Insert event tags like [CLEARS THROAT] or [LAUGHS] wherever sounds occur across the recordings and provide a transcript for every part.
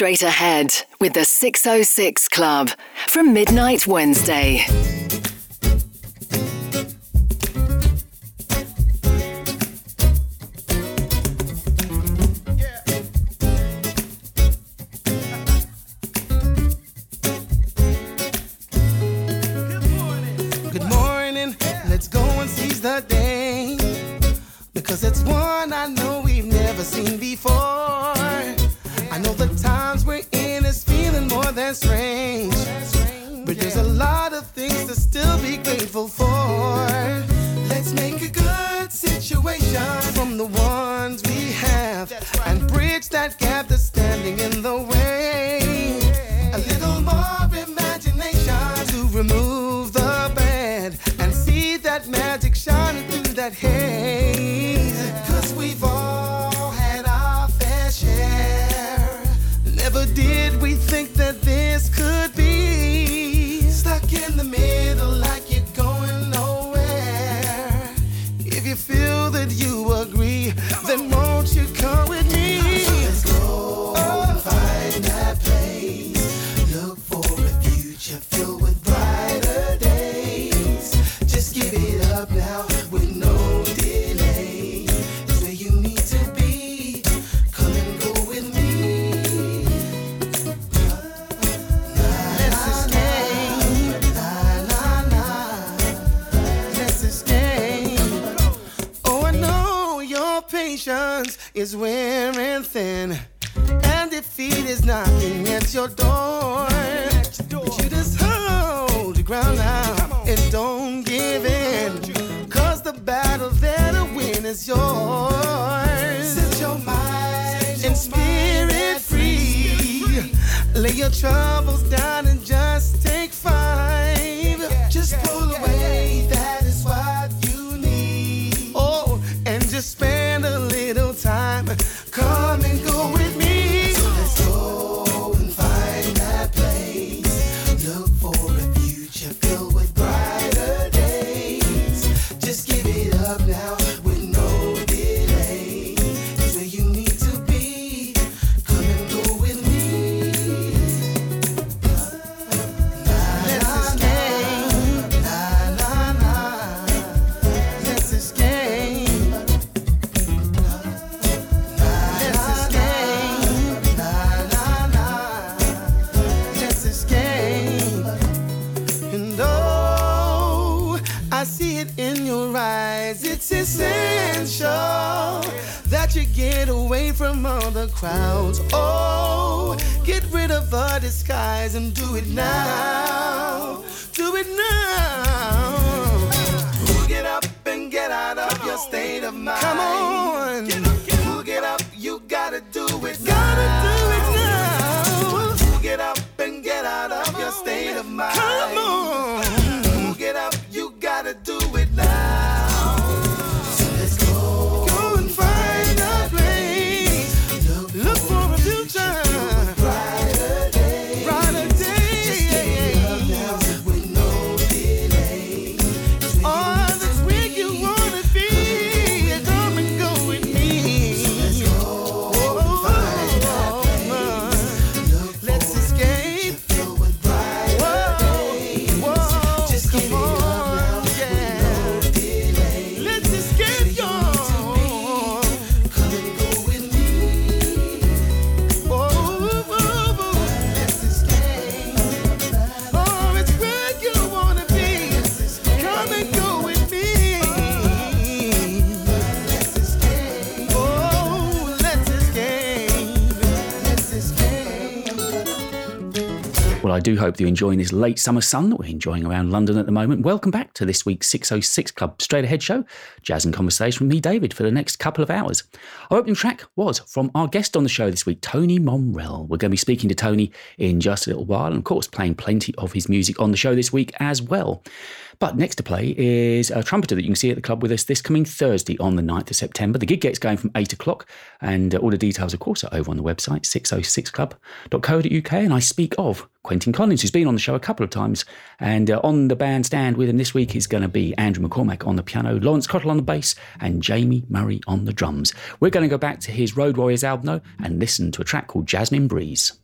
straight ahead with the 606 Club from midnight Wednesday. hope you're enjoying this late summer sun that we're enjoying around London at the moment. Welcome back to this week's 606 Club Straight Ahead Show, Jazz and Conversation with me, David, for the next couple of hours. Our opening track was from our guest on the show this week, Tony Momrelle. We're going to be speaking to Tony in just a little while and, of course, playing plenty of his music on the show this week as well. But next to play is a trumpeter that you can see at the club with us this coming Thursday on the 9th of September. The gig gets going from 8 o'clock, and uh, all the details, of course, are over on the website, 606club.co.uk. And I speak of Quentin Collins, who's been on the show a couple of times. And uh, on the bandstand with him this week is going to be Andrew McCormack on the piano, Lawrence Cottle on the bass, and Jamie Murray on the drums. We're going to go back to his Road Warriors album, though, and listen to a track called Jasmine Breeze.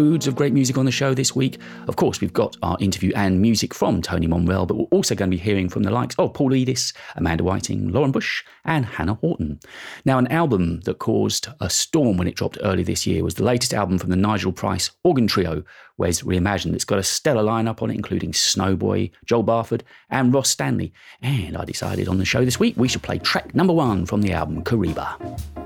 Loads of great music on the show this week. Of course, we've got our interview and music from Tony Momrelle, but we're also going to be hearing from the likes of Paul Edis, Amanda Whiting, Lauren Bush, and Hannah Horton. Now, an album that caused a storm when it dropped early this year was the latest album from the Nigel Price organ trio, Wes Reimagined. It's got a stellar lineup on it, including Snowboy, Joel Barford, and Ross Stanley. And I decided on the show this week we should play track number one from the album, Kariba.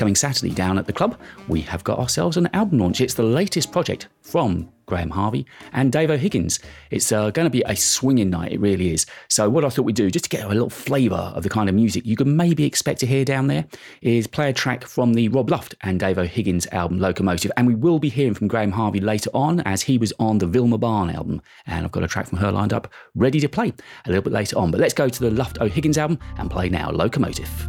Coming Saturday down at the club, we have got ourselves an album launch. It's the latest project from Graham Harvey and Dave O'Higgins. It's uh, going to be a swinging night, it really is. So, what I thought we'd do, just to get a little flavour of the kind of music you can maybe expect to hear down there, is play a track from the Rob Luft and Dave O'Higgins album Locomotive. And we will be hearing from Graham Harvey later on, as he was on the Vilma Barn album. And I've got a track from her lined up ready to play a little bit later on. But let's go to the Luft O'Higgins album and play now Locomotive.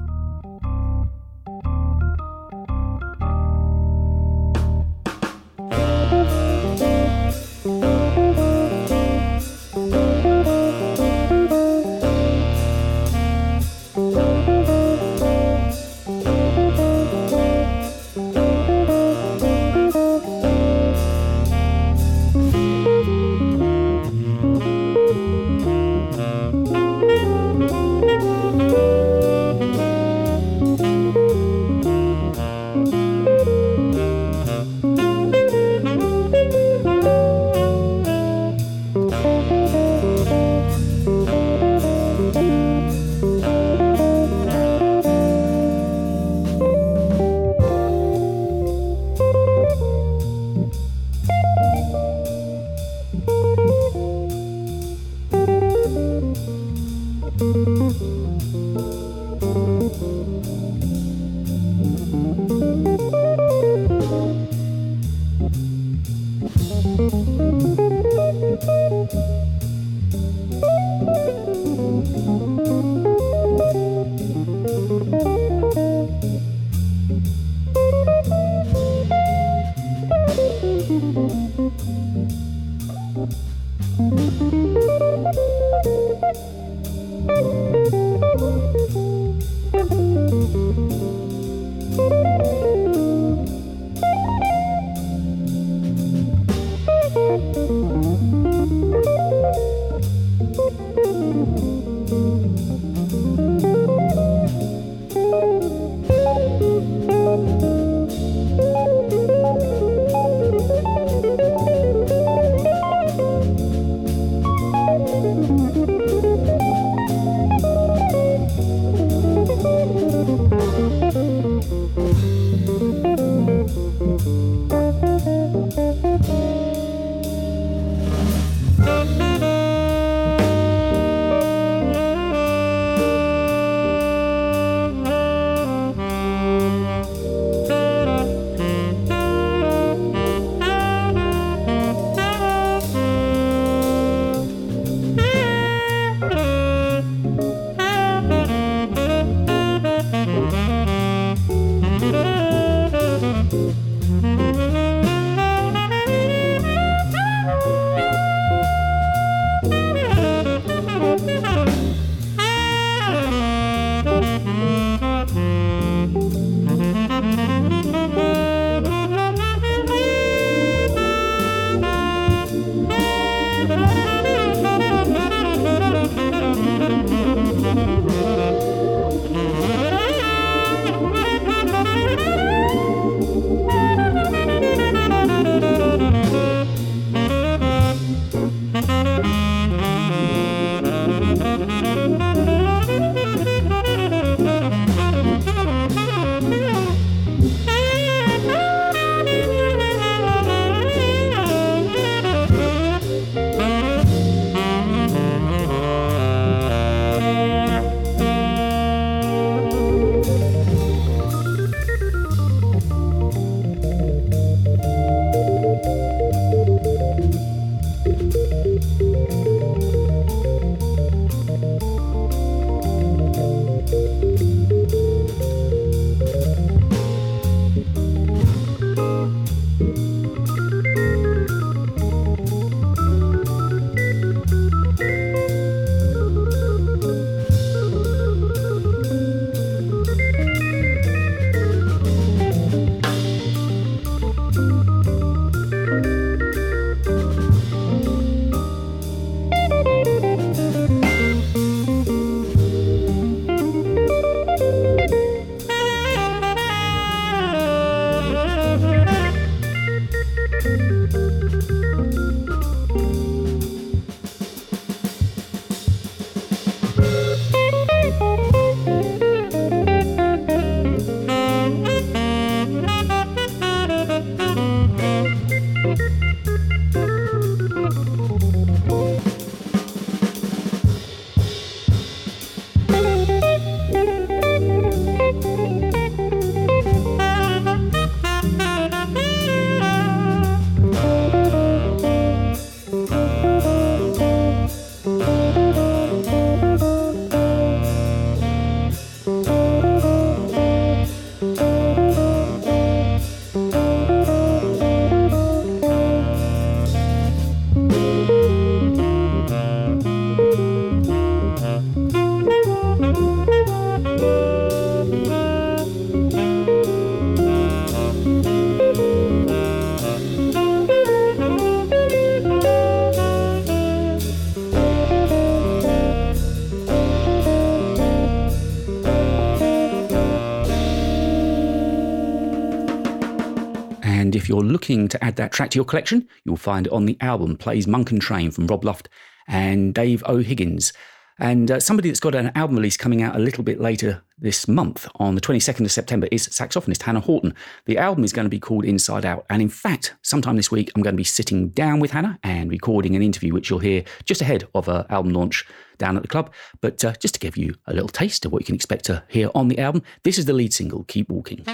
You're looking to add that track to your collection, you'll find it on the album Plays Monk and Trane from Rob Luft and Dave O'Higgins. And uh, somebody that's got an album release coming out a little bit later this month on the 22nd of September is saxophonist Hannah Horton. The album is going to be called Inside Out. And in fact, sometime this week, I'm going to be sitting down with Hannah and recording an interview, which you'll hear just ahead of her album launch down at the club. But uh, just to give you a little taste of what you can expect to hear on the album, this is the lead single, Keep Walking.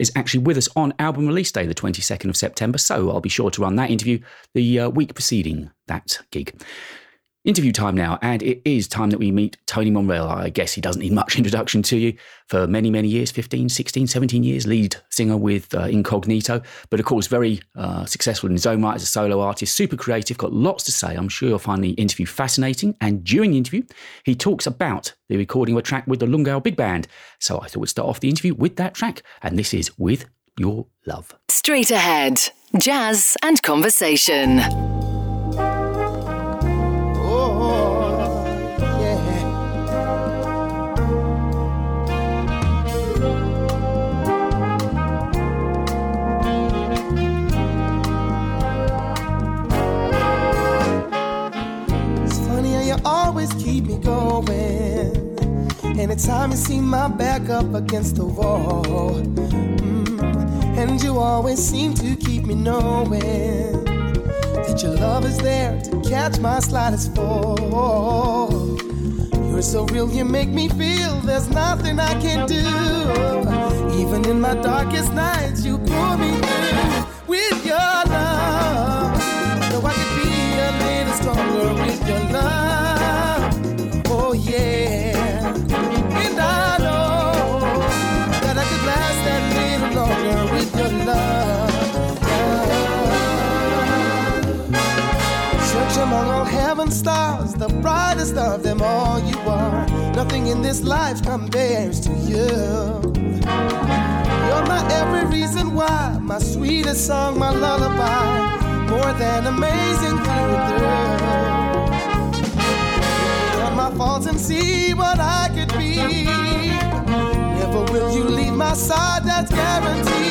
Is actually with us on album release day, the 22nd of September. So I'll be sure to run that interview the uh, week preceding that gig. Interview time now, and it is time that we meet Tony Momrelle. I guess he doesn't need much introduction to you. For many, many years 15, 16, 17 years, lead singer with uh, Incognito, but of course, very uh, successful in his own right as a solo artist, super creative, got lots to say. I'm sure you'll find the interview fascinating. And during the interview, he talks about the recording of a track with the Lungau Big Band. So I thought we'd start off the interview with that track, and this is With Your Love. Straight ahead, jazz and conversation. Going. Anytime you see my back up against the wall. Mm, And you always seem to keep me knowing that your love is there to catch my slightest fall. You're so real, you make me feel there's nothing I can do. Even in my darkest nights, you pull me through with your love. Though I could be a little stronger with your love. Stars, the brightest of them all you are. Nothing in this life compares to you. You're my every reason why, my sweetest song, my lullaby, more than amazing through and through. Beyond my faults and see what I could be. Never will you leave my side, that's guaranteed.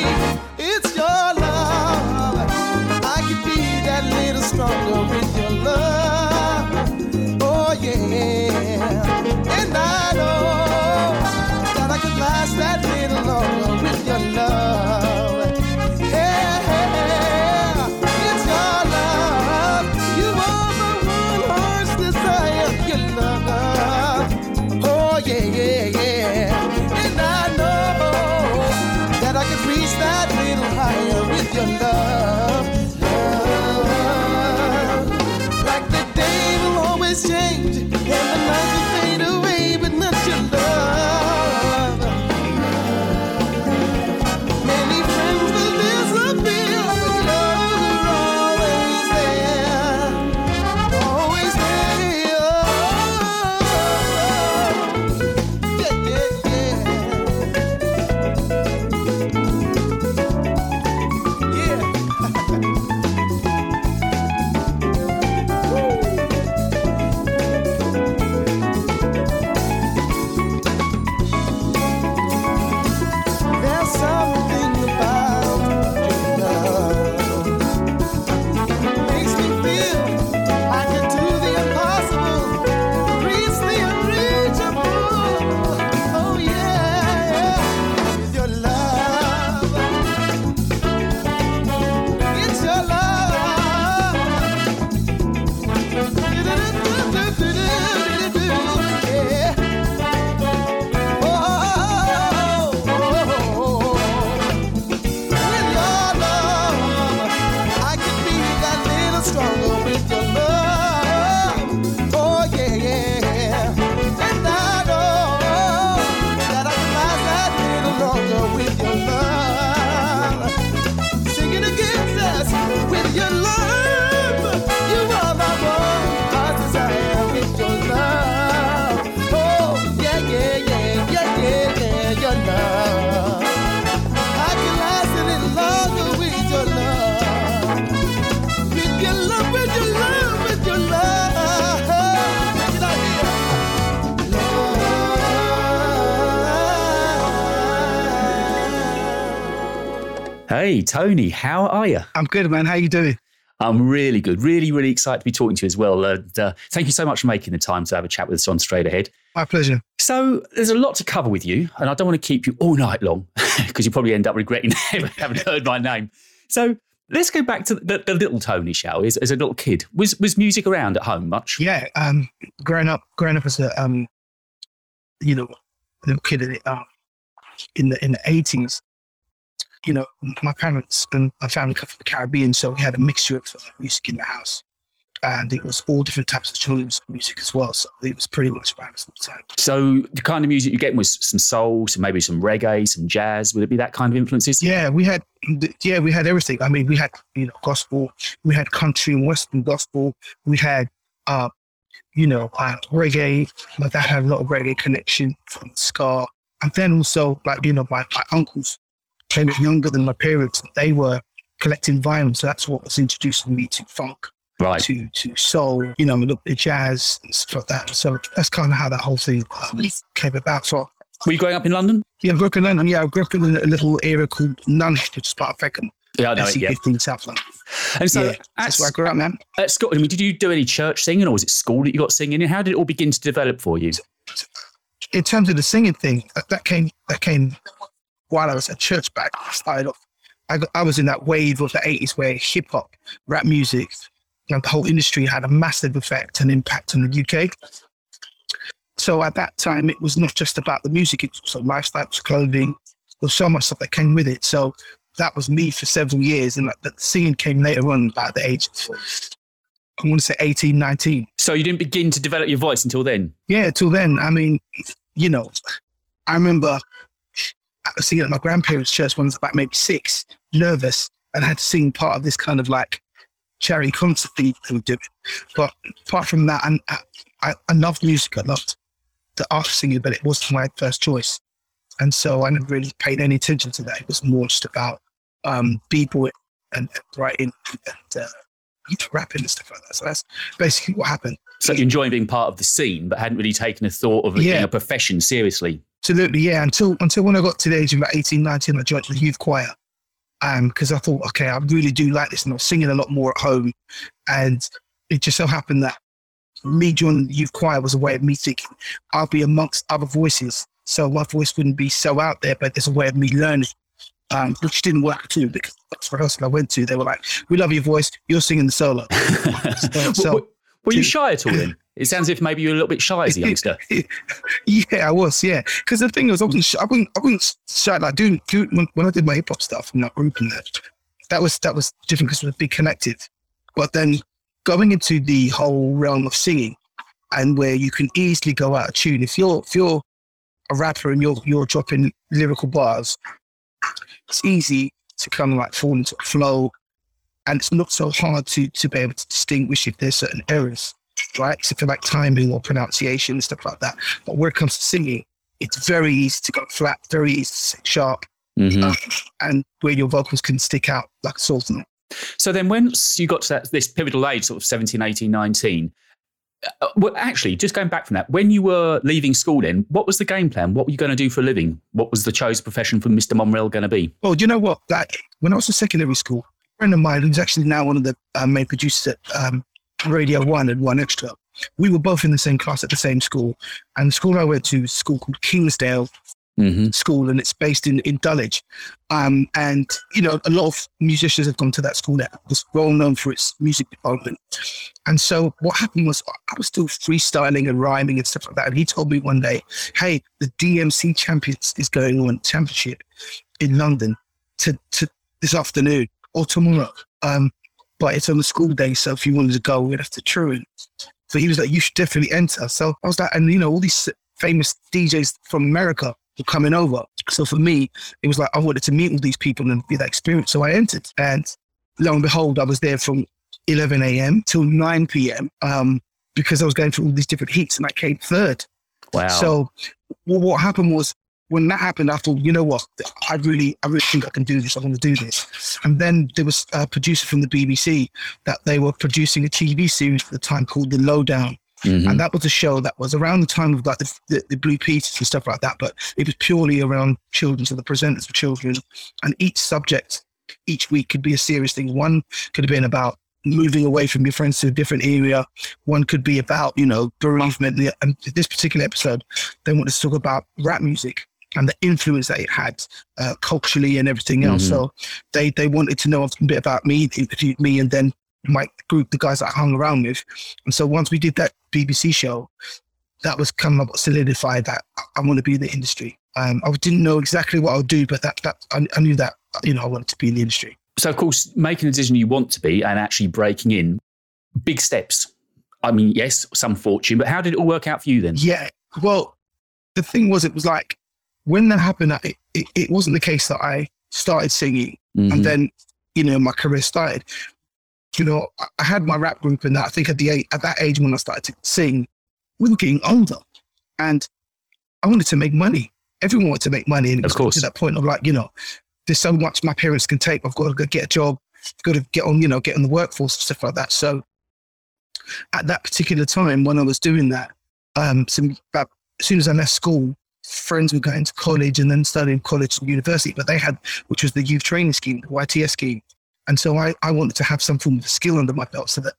Hey, Tony, how are you? I'm good, man. How you doing? I'm really good. Really, really excited to be talking to you as well. And, uh, thank you so much for making the time to have a chat with us on Straight Ahead. My pleasure. So, there's a lot to cover with you, and I don't want to keep you all night long [LAUGHS] because you probably end up regretting [LAUGHS] having heard my name. So, let's go back to the, the little Tony, shall we? As, as a little kid, was was music around at home much? Yeah. Um, growing up, growing up as a um, you know, little kid in the, uh, in the in the eighteens, you know, my parents and my family come from the Caribbean, so we had a mixture of music in the house. And it was all different types of children's music as well. So it was pretty much around the time. So the kind of music you get was some soul, some maybe some reggae, some jazz. Would it be that kind of influences? Yeah, we had yeah, we had everything. I mean, we had, you know, gospel, we had country and western gospel, we had uh, you know, uh, reggae. My dad had a lot of reggae connection from ska. And then also like, you know, my, my uncles came younger than my parents. They were collecting vinyl. So that's what was introducing me to funk Right. to to soul, you know, a little bit of jazz and stuff like that. So that's kind of how that whole thing um, came about. So Were you growing up in London? yeah, I grew up in London. Yeah, I grew up in a little area called Nunhead, which is part of Peckham. Yeah, I know it. Yeah. SE15 South London. And so yeah, at, that's where I grew up, man. at school, I mean, did you do any church singing, or was it school that you got singing? And how did it all begin to develop for you? In terms of the singing thing, that, that came that came while I was at church back. I started off. I, got, I was in that wave of the 80s where hip hop, rap music, and the whole industry had a massive effect and impact on the UK. So at that time, it was not just about the music, it was also lifestyles, clothing. There was so much stuff that came with it. So that was me for several years. And like, the singing came later on, about the age of, I want to say 18, 19. So you didn't begin to develop your voice until then. Yeah, till then, I mean, you know, I remember singing at my grandparents' church when I was about maybe six, nervous, and I had to sing part of this kind of like cherry concert thing they were doing. But apart from that, and I, I, I loved music. I loved the art of singing, but it wasn't my first choice. And so I never really paid any attention to that. It was more just about um, b-boy and, and writing and uh, rapping and stuff like that. So that's basically what happened. So you enjoying being part of the scene, but hadn't really taken a thought of Yeah. a profession seriously. Absolutely, yeah. Until until when I got to the age of about 18, 19, I joined the youth choir. Um, because I thought, okay, I really do like this, and I was singing a lot more at home. And it just so happened that me joining the youth choir was a way of me thinking I'll be amongst other voices, so my voice wouldn't be so out there, but there's a way of me learning. Um, which didn't work too because that's rehearsal I went to. They were like, "We love your voice. You're singing the solo." So- [LAUGHS] so- were, were you shy at all then? It sounds as if maybe you were a little bit shy as a youngster. [LAUGHS] yeah, I was. Yeah, because the thing was, I wasn't. I wasn't. I wasn't shy. Like doing, doing when, I did my hip hop stuff in that group and that, that was that was different because it was big collective. But then going into the whole realm of singing, and where you can easily go out of tune if you're if you're a rapper and you're you're dropping lyrical bars, it's easy to kind of like fall into a flow, and it's not so hard to to be able to distinguish if there's certain errors right? So for like timing or pronunciation and stuff like that. But when it comes to singing, it's very easy to go flat, very easy to sing sharp, Mhm. uh, and where your vocals can stick out like a sore thumb. So then once you got to that, this pivotal age, sort of 17, 18, 19, uh, well, actually, just going back from that, when you were leaving school then, what was the game plan? What were you going to do for a living? What was the chosen profession for Mr. Momrelle going to be? Well, do you know what? Like when I was in secondary school, a friend of mine who's actually now one of the uh, main producers at um, Radio One and One Extra, we were both in the same class at the same school. And the school I went to a school called Kingsdale Mm-hmm. school and it's based in, in Dulwich. Um, and, you know, a lot of musicians have gone to that school that was well known for its music department. And so what happened was I was still freestyling and rhyming and stuff like that. And he told me one day, hey, the DMC Champions is going on championship in London to, to this afternoon or tomorrow. Um, but it's on the school day. So if you wanted to go, we'd have to truant. So he was like, you should definitely enter. So I was like, and you know, all these famous DJs from America were coming over. So for me, it was like I wanted to meet all these people and be that experience. So I entered, and lo and behold, I was there from 11 a.m. till 9 p.m. Um, because I was going through all these different heats, and I came third. Wow. So what happened was when that happened, I thought, you know what, I really, I really think I can do this. I'm going to do this. And then there was a producer from the BBC that they were producing a TV series at the time called The Lowdown. Mhm. And that was a show that was around the time of like the, the, the Blue Peters and stuff like that, but it was purely around children. So the presenters were children, and each subject each week could be a serious thing. One could have been about moving away from your friends to a different area. One could be about, you know, bereavement. And this particular episode, they wanted to talk about rap music and the influence that it had uh, culturally and everything else. Mhm. So they they wanted to know a bit about me, interviewed me, and then my group, the guys that I hung around with. And so once we did that BBC show, that was kind of solidified that I- want to be in the industry. Um, I didn't know exactly what I would do, but that that I, I knew that you know, I wanted to be in the industry. So, of course, making a decision you want to be and actually breaking in, big steps. I mean, yes, some fortune, but how did it all work out for you then? Yeah. Well, the thing was, it was like when that happened, it, it, it wasn't the case that I started singing Mhm. and then, you know, my career started. You know, I- had my rap group and that. I think at the age, at that age when I started to sing, we were getting older, and I wanted to make money. Everyone wanted to make money, and it Of course. to that point of like, you know, there's so much my parents can take. I've got to go get a job. I've got to get on, you know, get on the workforce and stuff like that. So, at that particular time when I was doing that, um, some as soon as I left school, friends were going to college and then studying college and university, but they had, which was the youth training scheme, the YTS scheme. And so I, I wanted to have some form of skill under my belt so that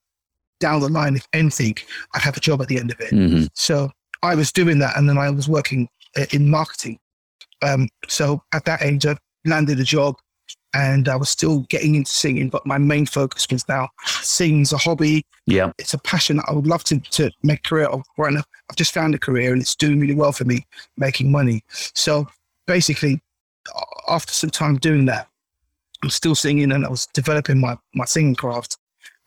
down the line, if anything, I'd have a job at the end of it. Mhm. So I was doing that and then I was working uh, in marketing. Um, so at that age, I landed a job and I was still getting into singing, but my main focus was now singing's a hobby, Yeah. it's a passion that I would love to, to make a career of. Right now, I've just found a career and it's doing really well for me, making money. So basically, after some time doing that, I'm still singing and I was developing my, my singing craft.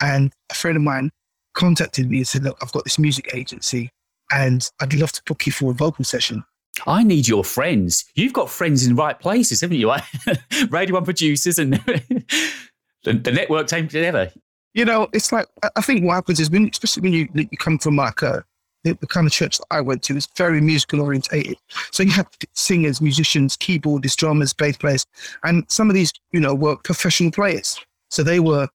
And a friend of mine contacted me and said, Look, I've got this music agency and I'd love to book you for a vocal session. I need your friends. You've got friends in the right places, haven't you? [LAUGHS] Radio One producers and [LAUGHS] the, the network came together. You know, it's like, I- I think what happens is when, especially when you, you come from like a, the, the kind of church that I went to is very musical orientated. So you have singers, musicians, keyboardists, drummers, bass players, and some of these, you know, were professional players. So they were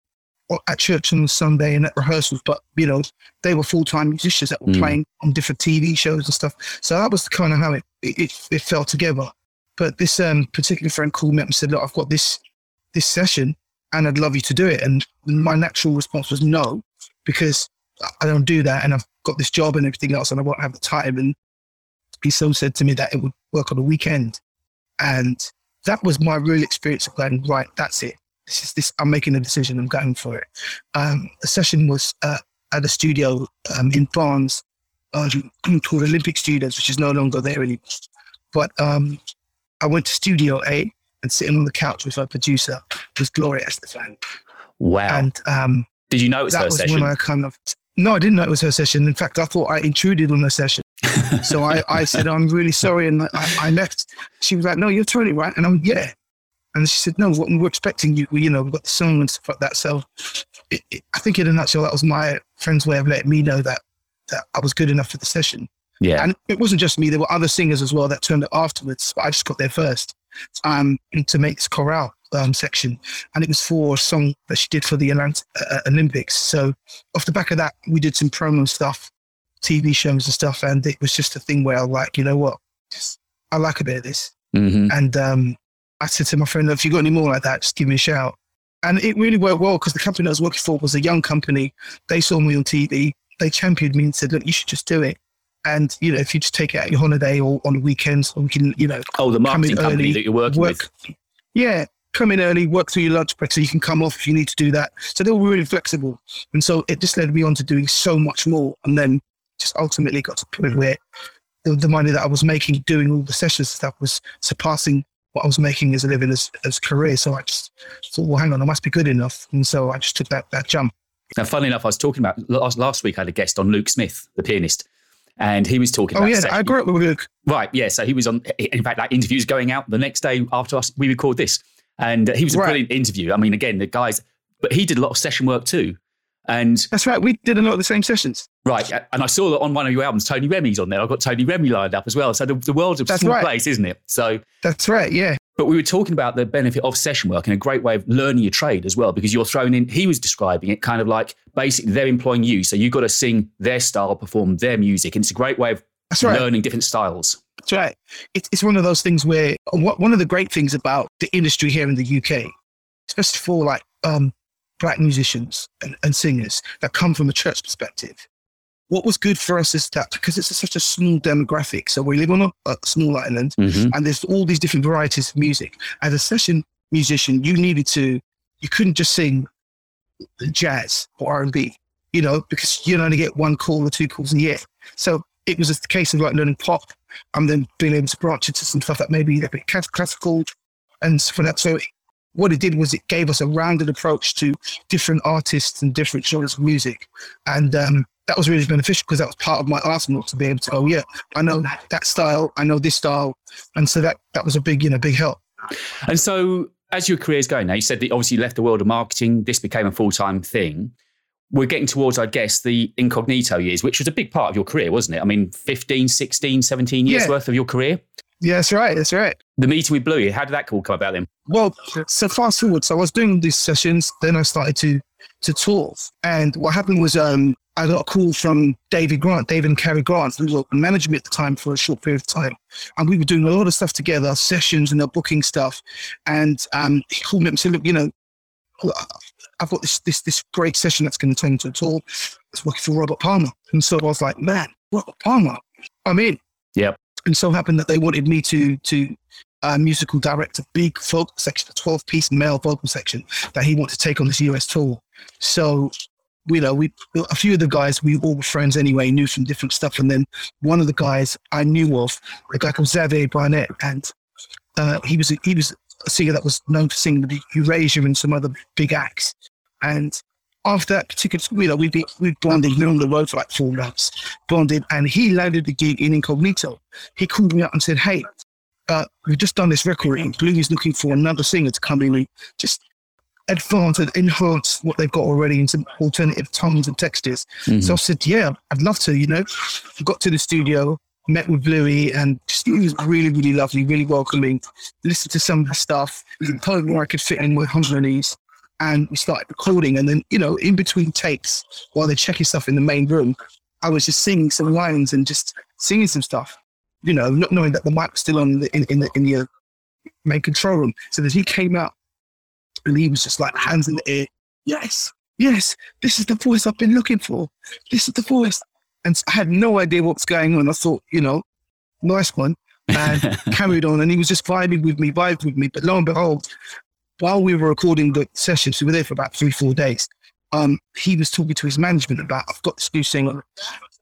at church on Sunday and at rehearsals, but you know, they were full time musicians that were Mm. playing on different TV shows and stuff. So that was kind of how it it, it fell together. But this um, particular friend called me up and said, "Look, I've got this this session, and I'd love you to do it." And my natural response was no, because I don't do that, and I've got this job and everything else, and I won't have the time. And he so said to me that it would work on a weekend, and that was my real experience of going right. That's it. This is this. I'm making a decision. I'm going for it. Um, the session was uh, at a studio um, in Barnes um, [CLEARS THROAT] called Olympic Studios, which is no longer there anymore. But um, I went to Studio A and sitting on the couch with our producer was Gloria Estefan, Wow. and um, Did you know it was that her was session? when I kind of no, I didn't know it was her session. In fact, I thought I intruded on her session. [LAUGHS] so I, I said, I'm really sorry. And I, I left. She was like, no, you're totally right. And I'm, yeah. And she said, no, what- we're expecting you. We, you know, we've got the song and stuff like that. So it, it, I think in a nutshell, that was my friend's way of letting me know that, that I was good enough for the session. yeah. And it wasn't just me. There were other singers as well that turned up afterwards, but I just got there first um, to make this chorale um, section. And it was for a song that she did for the uh, Olympics. So off the back of that, we did some promo stuff, TV shows and stuff. And it was just a thing where I was like, you know what? Just, I like a bit of this. hmm And um, I said to my friend, if you've got any more like that, just give me a shout. And it really worked well because the company I was working for was a young company. They saw me on TV. They championed me and said, look, you should just do it. And, you know, if you just take it out your holiday or on the weekends, or we can, you know, Oh, the marketing company early, that you're working work. with. Yeah, come in early, work through your lunch break so you can come off if you need to do that. So they were really flexible. And so it just led me on to doing so much more. And then just ultimately got to the point where the, the money that I was making doing all the sessions stuff was surpassing what I was making as a living as, as a career. So I just thought, well, hang on, I must be good enough. And so I just took that, that jump. Now, funnily enough, I was talking about last, last week. I had a guest on Luke Smith, the pianist, and he was talking Oh, yeah, session- I grew up with Luke. Right, yeah. So he was on. In fact, that interview's going out the next day after us. We record this, and he was a Right. brilliant interview. I mean, again, the guys, but he did a lot of session work too. And That's right. We did a lot of the same sessions. right, and I saw that on one of your albums, Tony Remy's on there. I've got Tony Remy lined up as well. So the, the world's a That's small right. place, isn't it? So, That's right. Yeah. but we were talking about the benefit of session work and a great way of learning your trade as well, because you're thrown in. He was describing it kind of like basically they're employing you, so you've got to sing their style, perform their music, and it's a great way of That's right. learning different styles. That's right. It's, it's one of those things where what, one of the great things about the industry here in the UK, especially for like um, black musicians and, and singers that come from a church perspective, what was good for us is that because it's such a small demographic, so we live on a, a small island Mm-hmm. and there's all these different varieties of music. As a session musician, you needed to, you couldn't just sing jazz or R&B, you know, because you'd only get one call or two calls a year. So it was a case of like learning pop and then being able to branch into some stuff that maybe a bit classical and stuff like that. So what it did was it gave us a rounded approach to different artists and different genres of music. And um, that was really beneficial because that was part of my arsenal to be able to go, yeah, I know that style, I know this style. And so that, that was a big, you know, big help. And so as your career's going now, you said that obviously you left the world of marketing, this became a full time thing. We're getting towards, I guess, the incognito years, which was a big part of your career, wasn't it? I mean, 15, 16, 17 years yeah. worth of your career. Yeah, that's right. That's right. The meeting with Bluey, how did that call come about then? Well, so fast forward. So I was doing these sessions, then I started to to tour. And what happened was um, I got a call from David Grant, David and Carrie Grant, who were managing me at the time for a short period of time. And we were doing a lot of stuff together, sessions and they're booking stuff. And um, he called me up and said, look, you know, I've got this this this great session that's going to turn into a tour. It's working for Robert Palmer. And so I was like, man, Robert Palmer, I'm in. Yep. And so happened that they wanted me to to uh, musical director, big vocal section, a 12 piece male vocal section that he wanted to take on this US tour. So, you know, we a few of the guys we all were friends anyway, knew some different stuff. And then one of the guys I knew of, a guy called Xavier Barnett, and uh, he was a, he was a singer that was known for singing the Eurasia and some other big acts. And after that particular, you know, we'd be we bonded, been on the road for like four months, bonded, and he landed the gig in incognito. He called me up and said, "Hey, uh, we've just done this recording. Blue is looking for another singer to come in and just advance and enhance what they've got already into alternative tones and textures. Mm-hmm. So I said, yeah, I'd love to, you know. Got to the studio, met with Bluey, and just, he was really, really lovely, really welcoming. Listened to some of the stuff, told me where I could fit in with harmonies. And we started recording. And then, you know, in between takes, while they're checking stuff in the main room, I was just singing some lines and just singing some stuff you know, not knowing that the mic was still on the, in, in the in the uh, main control room. So that he came out and he was just like hands in the air. Yes, yes, this is the voice I've been looking for. This is the voice. And I had no idea what was going on. I thought, you know, nice one. And [LAUGHS] carried on. And he was just vibing with me, vibing with me. But lo and behold, while we were recording the sessions, we were there for about three, four days. Um, he was talking to his management about, I've got this new singer.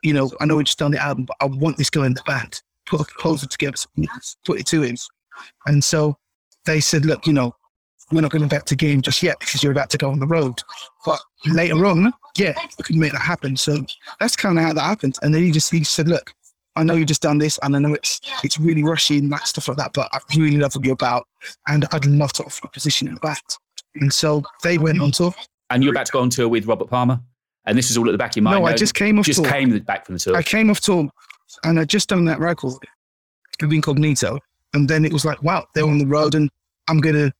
You know, I know we just done the album, but I want this guy in the band put a proposal together, put it to him. And so they said, look, you know, we're not going back to game just yet because you're about to go on the road. But later on, yeah, we can make that happen. So that's kind of how that happened. And then he just he said, look, I know you've just done this, and I know it's it's really rushy and that stuff like that, but I really love what you're about, and I'd love to offer a position in that. And so they went on tour. And you're about to go on tour with Robert Palmer, and this is all at the back of your mind. No, I just came off just tour. came back from the tour. I came off tour and I'd just done that record with Incognito. And then it was like, wow, they're on the road and I'm going to,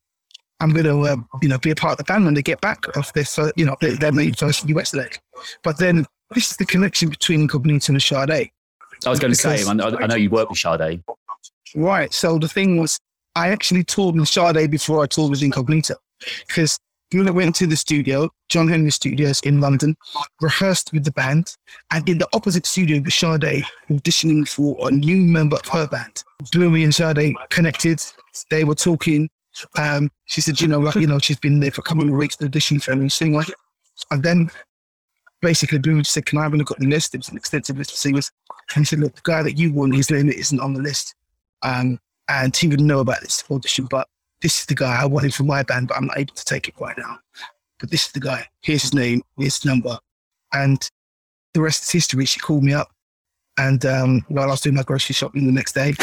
I'm going to, uh, you know, be a part of the band when they get back off this, uh, you know, their main first US leg. But then this is the connection between Incognito and Sade. I was going to say, I, I know you work with Sade. Right. So the thing was, I actually toured with Sade before I toured with Incognito because when I went to the studio, John Henry Studios in London, rehearsed with the band, and in the opposite studio with Sade auditioning for a new member of her band. Bluey and Sade connected. They were talking. Um, she said, you know, like, you know, she's been there for a couple of weeks to audition for a new singer. And then basically Bluey said, can I have a look at the list? It was an extensive list of singers. And he said, look, the guy that you want, his name isn't on the list. Um, and he would know about this audition, but this is the guy I wanted for my band, but I'm not able to take it right now. But this is the guy. Here's his name. Here's his number. And the rest is history. She called me up. And um, while I was doing my grocery shopping the next day,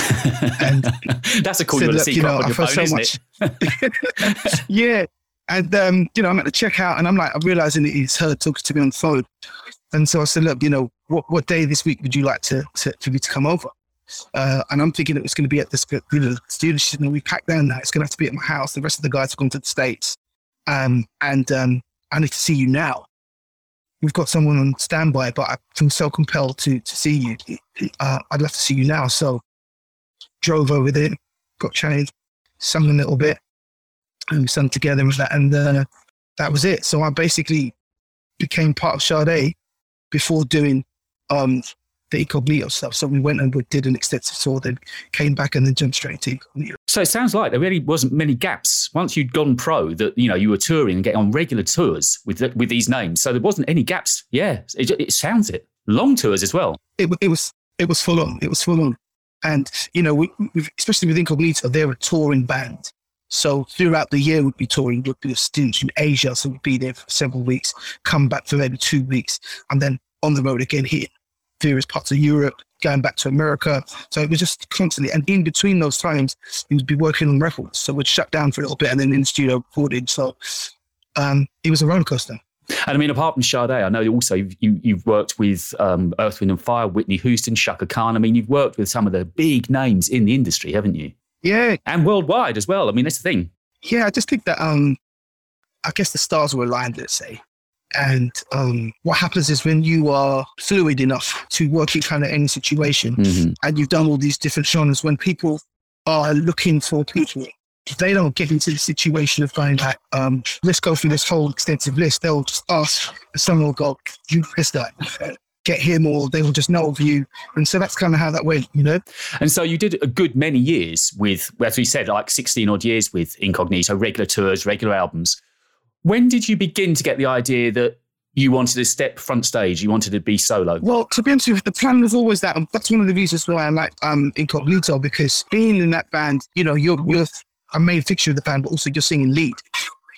and [LAUGHS] that's a cool said, Look, you know, I felt so much. [LAUGHS] [LAUGHS] yeah, and um, you know, I'm at the checkout, and I'm like, I'm realizing it's her talking to me on the phone, and so I said, look, you know, what what day this week would you like to to for me to come over? Uh, and I'm thinking it was going to be at this you know, studio. She we packed down now. It's going to have to be at my house. The rest of the guys have gone to the States. Um, and um, I need to see you now. We've got someone on standby, but I feel so compelled to to see you. Uh, I'd love to see you now. So drove over there, got changed, sung a little bit, and we sung together with that. And uh, that was it. So I basically became part of Sade before doing um, the incognito stuff. So we went and we did an extensive tour, then came back and then jumped straight into incognito. So it sounds like there really wasn't many gaps once you'd gone pro that you know you were touring and getting on regular tours with the, with these names. So there wasn't any gaps. Yeah, it, it sounds it long tours as well. It, it was it was full on. It was full on, and you know we, especially with Incognito, they're a touring band. So throughout the year, we'd be touring, we'd be a stint in Asia. So we'd be there for several weeks, come back for maybe two weeks, and then on the road again here, various parts of Europe, going back to America. So it was just constantly. And in between those times, he would be working on records. So we'd shut down for a little bit and then in the studio recording. So um, it was a roller coaster. And I mean, apart from Sade, I know also you, you've worked with um, Earth, Wind and Fire, Whitney Houston, Chaka Khan. I mean, you've worked with some of the big names in the industry, haven't you? Yeah. And worldwide as well. I mean, that's the thing. Yeah, I just think that, um, I guess the stars were aligned, let's say. And um, what happens is when you are fluid enough to work in kind of any situation Mhm. and you've done all these different genres, when people are looking for people, they don't get into the situation of going like, um, let's go through this whole extensive list. They'll just ask, someone will go, you press that, get him, or they will just know of you. And so that's kind of how that went, you know? And so you did a good many years with, as we said, like 16 odd years with Incognito, regular tours, regular albums. When did you begin to get the idea that you wanted to step front stage, you wanted to be solo? Well, to be honest with you, the plan was always that. And that's one of the reasons why I like um, Incognito, because being in that band, you know, you're, you're a main fixture of the band, but also you're singing lead.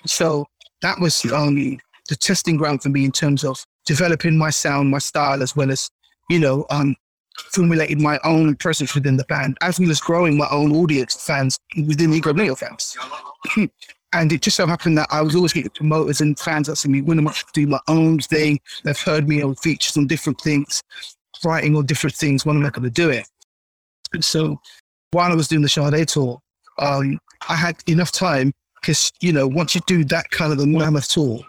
So that was um, the testing ground for me in terms of developing my sound, my style, as well as, you know, um, formulating my own presence within the band, as well as growing my own audience, fans within the Incognito fans. [CLEARS THROAT] And it just so happened that I was always getting promoters and fans asking me when am I to do my own thing. They've heard me on features on different things, writing on different things. When am I going to do it? And so while I was doing the Sade tour, um, I had enough time because, you know, once you do that kind of a mammoth tour,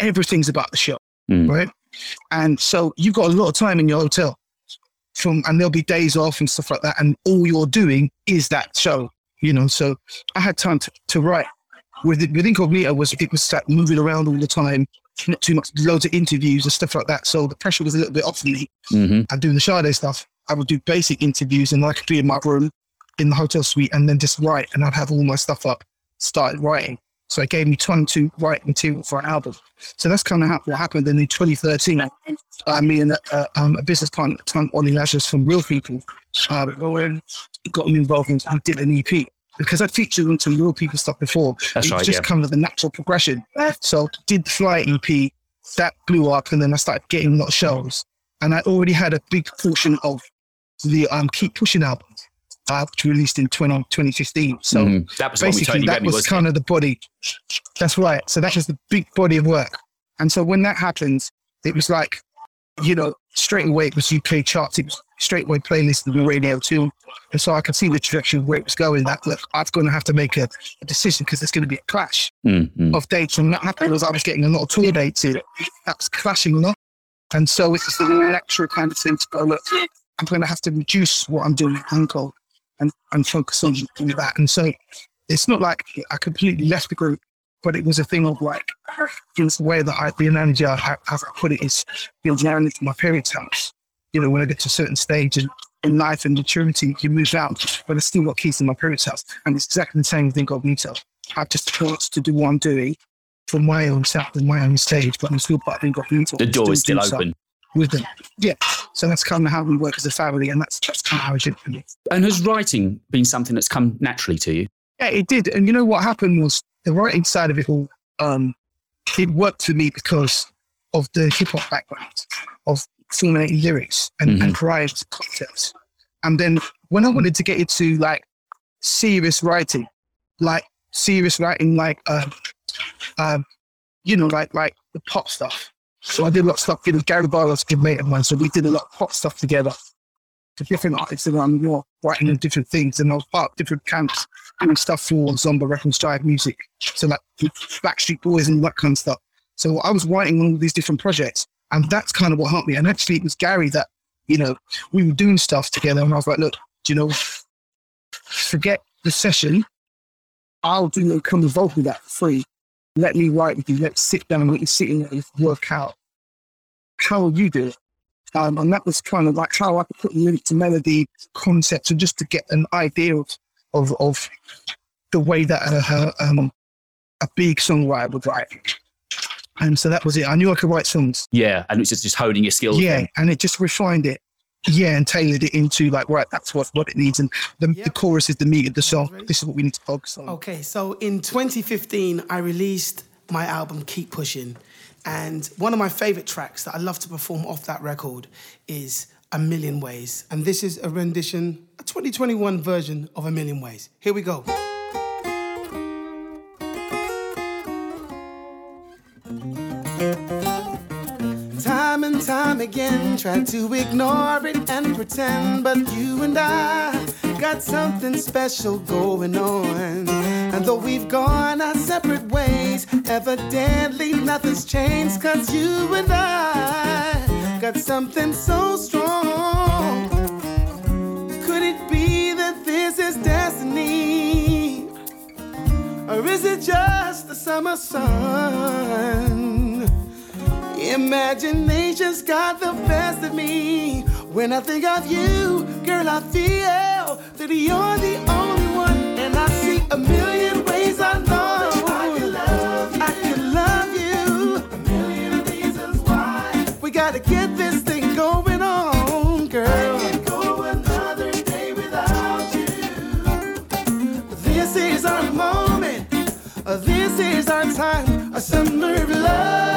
everything's about the show, Mm. right? And so you've got a lot of time in your hotel from, and there'll be days off and stuff like that. And all you're doing is that show, you know? So I had time to, to write with it, with Incognito was it was like moving around all the time, not too much, loads of interviews and stuff like that. So the pressure was a little bit off me. hmm I'm doing the Sade stuff. I would do basic interviews and I could be in my room in the hotel suite and then just write and I'd have all my stuff up, started writing. So it gave me time to write material for an album. So that's kind of how, what happened. Then in 2013, uh, me and uh, um, a business partner at the time, Oli Lazarus from Reel People, uh, got me involved and did an EP. Because I'd featured on some Reel People stuff before. That's it right, just yeah. kind of the natural progression. So did the Fly EP, that blew up and then I started getting a lot of shows. And I already had a big portion of the um, Keep Pushing album, uh, which released in 20, 2015. So Mhm. that was basically that Remy, was wasn't kind of the body. That's right. So that was the big body of work. And so when that happened, it was like, you know, straight away it was UK charts. It was straight away playlist on the radio too. And so I could see the trajectory of where it was going. That look, I'm going to have to make a, a decision because there's going to be a clash? Mm, mm. of dates. And that happened was I was getting a lot of tour dates in. That was clashing a lot. And so it's just a natural kind of thing to go, look, I'm going to have to reduce what I'm doing at Uncle and, and focus on that. And so it's not like I completely left the group, but it was a thing of like, it's the way that I, the analogy I, how I put it is, you know, to my parents' house. You know, when I get to a certain stage in, in life and maturity, you move out, but I still got keys in my parents' house. And it's exactly the same thing of Nito. I've just chose to do what I'm doing for my own self and my own stage, but I'm still part of Incognito. The door is still open. With them. Yeah. So that's kind of how we work as a family, and that's, that's kind of how it should be. And has writing been something that's come naturally to you? Yeah, it did. And you know what happened was the writing side of it all, um, it worked for me because of the hip hop background of formulating lyrics and, Mhm. and prior to concepts. And then when I wanted to get into like serious writing, like serious writing, like, um, um, you know, like, like the pop stuff. So I did a lot of stuff with Gary Barlow's good mate of mine. So we did a lot of pop stuff together to different artists around the world, writing on different things. And I was part of different camps doing stuff for Zomba Records, Jive Music. So like Backstreet Boys and that kind of stuff. So I was writing on all these different projects. And that's kind of what helped me. And actually it was Gary that, you know, we were doing stuff together. And I was like, look, do you know, forget the session. I'll do a come involved with that for free. Let me write with you. Let's sit down and let you sit and work out how you do it. Um, and that was kind of like how I could put lyric to melody concepts and just to get an idea of of, of the way that uh, um, a big songwriter would write. And so that was it. I knew I could write songs. Yeah, and it's just, just honing your skills. Yeah, then. and it just refined it. Yeah, and tailored it into like right, that's what what it needs, and the, yep. the chorus is the meat of the song. This is what we need to focus on. Okay, so in 2015, I released my album Keep Pushing, and one of my favorite tracks that I love to perform off that record is A Million Ways, and this is a rendition, a 2021 version of A Million Ways. Here we go. Time and time again, try to ignore it and pretend, but you and I got something special going on. And though we've gone our separate ways, evidently nothing's changed, cause you and I got something so strong. Could it be that this is destiny? Or is it just the summer sun? Imagination's got the best of me. When I think of you, girl, I feel this thing going on, girl. I can't go another day without you. This is our moment. This is our time. A summer of love.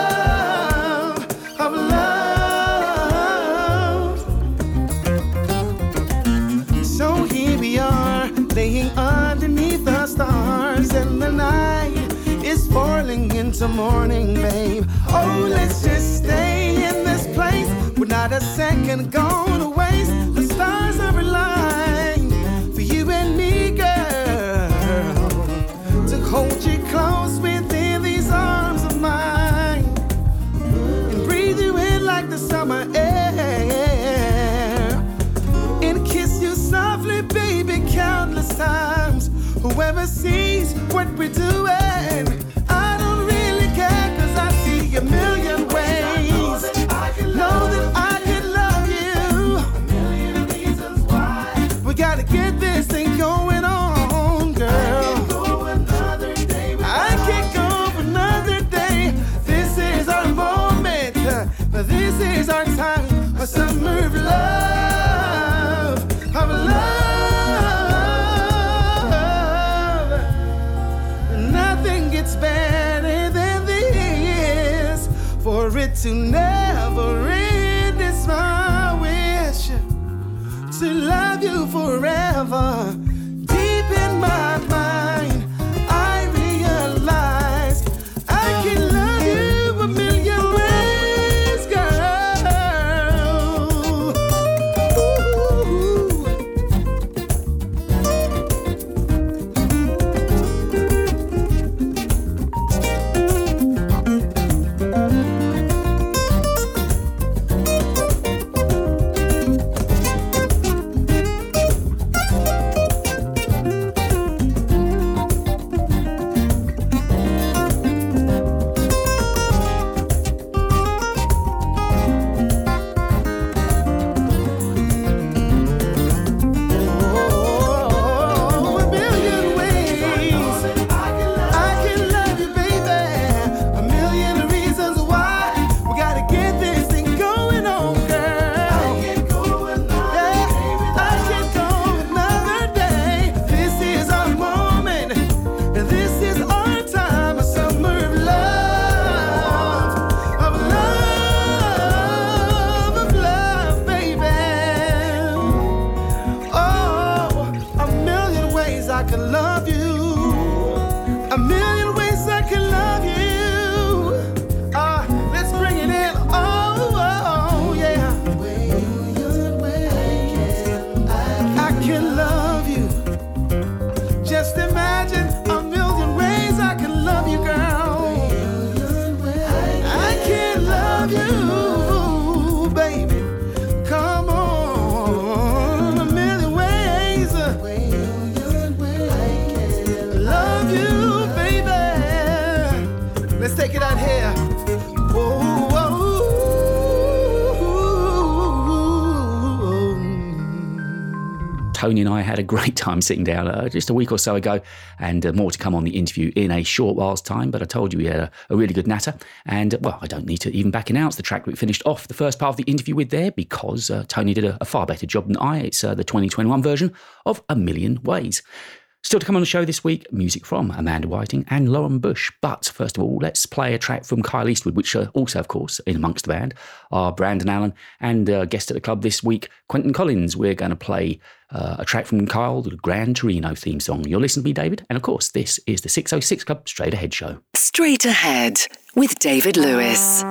Morning, babe. Oh, let's just stay in this place. We're not a second gonna waste. The stars are aligned for you and me, girl, to hold you close within these arms of mine and breathe you in like the summer air and kiss you softly, baby, countless times. Whoever sees what we're doing, a million ways. Know that I can love you. We gotta get this thing going on, girl. I can't go another day. This is our moment. This is our time. A summer love. To never end. It's my wish to love you forever. Great time sitting down uh, just a week or so ago, and uh, more to come on the interview in a short while's time. But I told you we had a, a really good natter, and uh, well, I don't need to even back announce the track we finished off the first part of the interview with there because uh, Tony did a, a, far better job than I. It's uh, the 2021 version of A Million Ways. Still to come on the show this week, music from Amanda Whiting and Lauren Bush. But first of all, let's play a track from Kyle Eastwood, which uh, also, of course, in amongst the band are Brandon Allen and guest at the club this week, Quentin Collins. We're going to play uh, a track from Kyle, the Gran Torino theme song. You're listening to me, David, and of course, this is the 606 Club Straight Ahead show. Straight Ahead with David Lewis.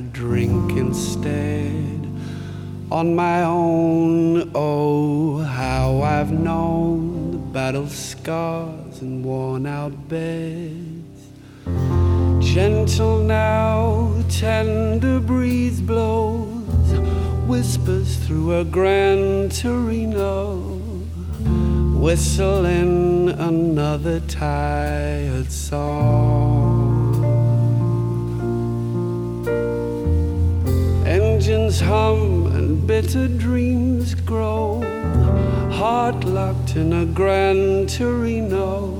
I drink instead on my own. Oh, how I've known the battle scars and worn out beds. Gentle now, tender breeze blows, whispers through a Gran Torino whistling another tired song. Engines hum and bitter dreams grow, heart locked in a Gran Torino.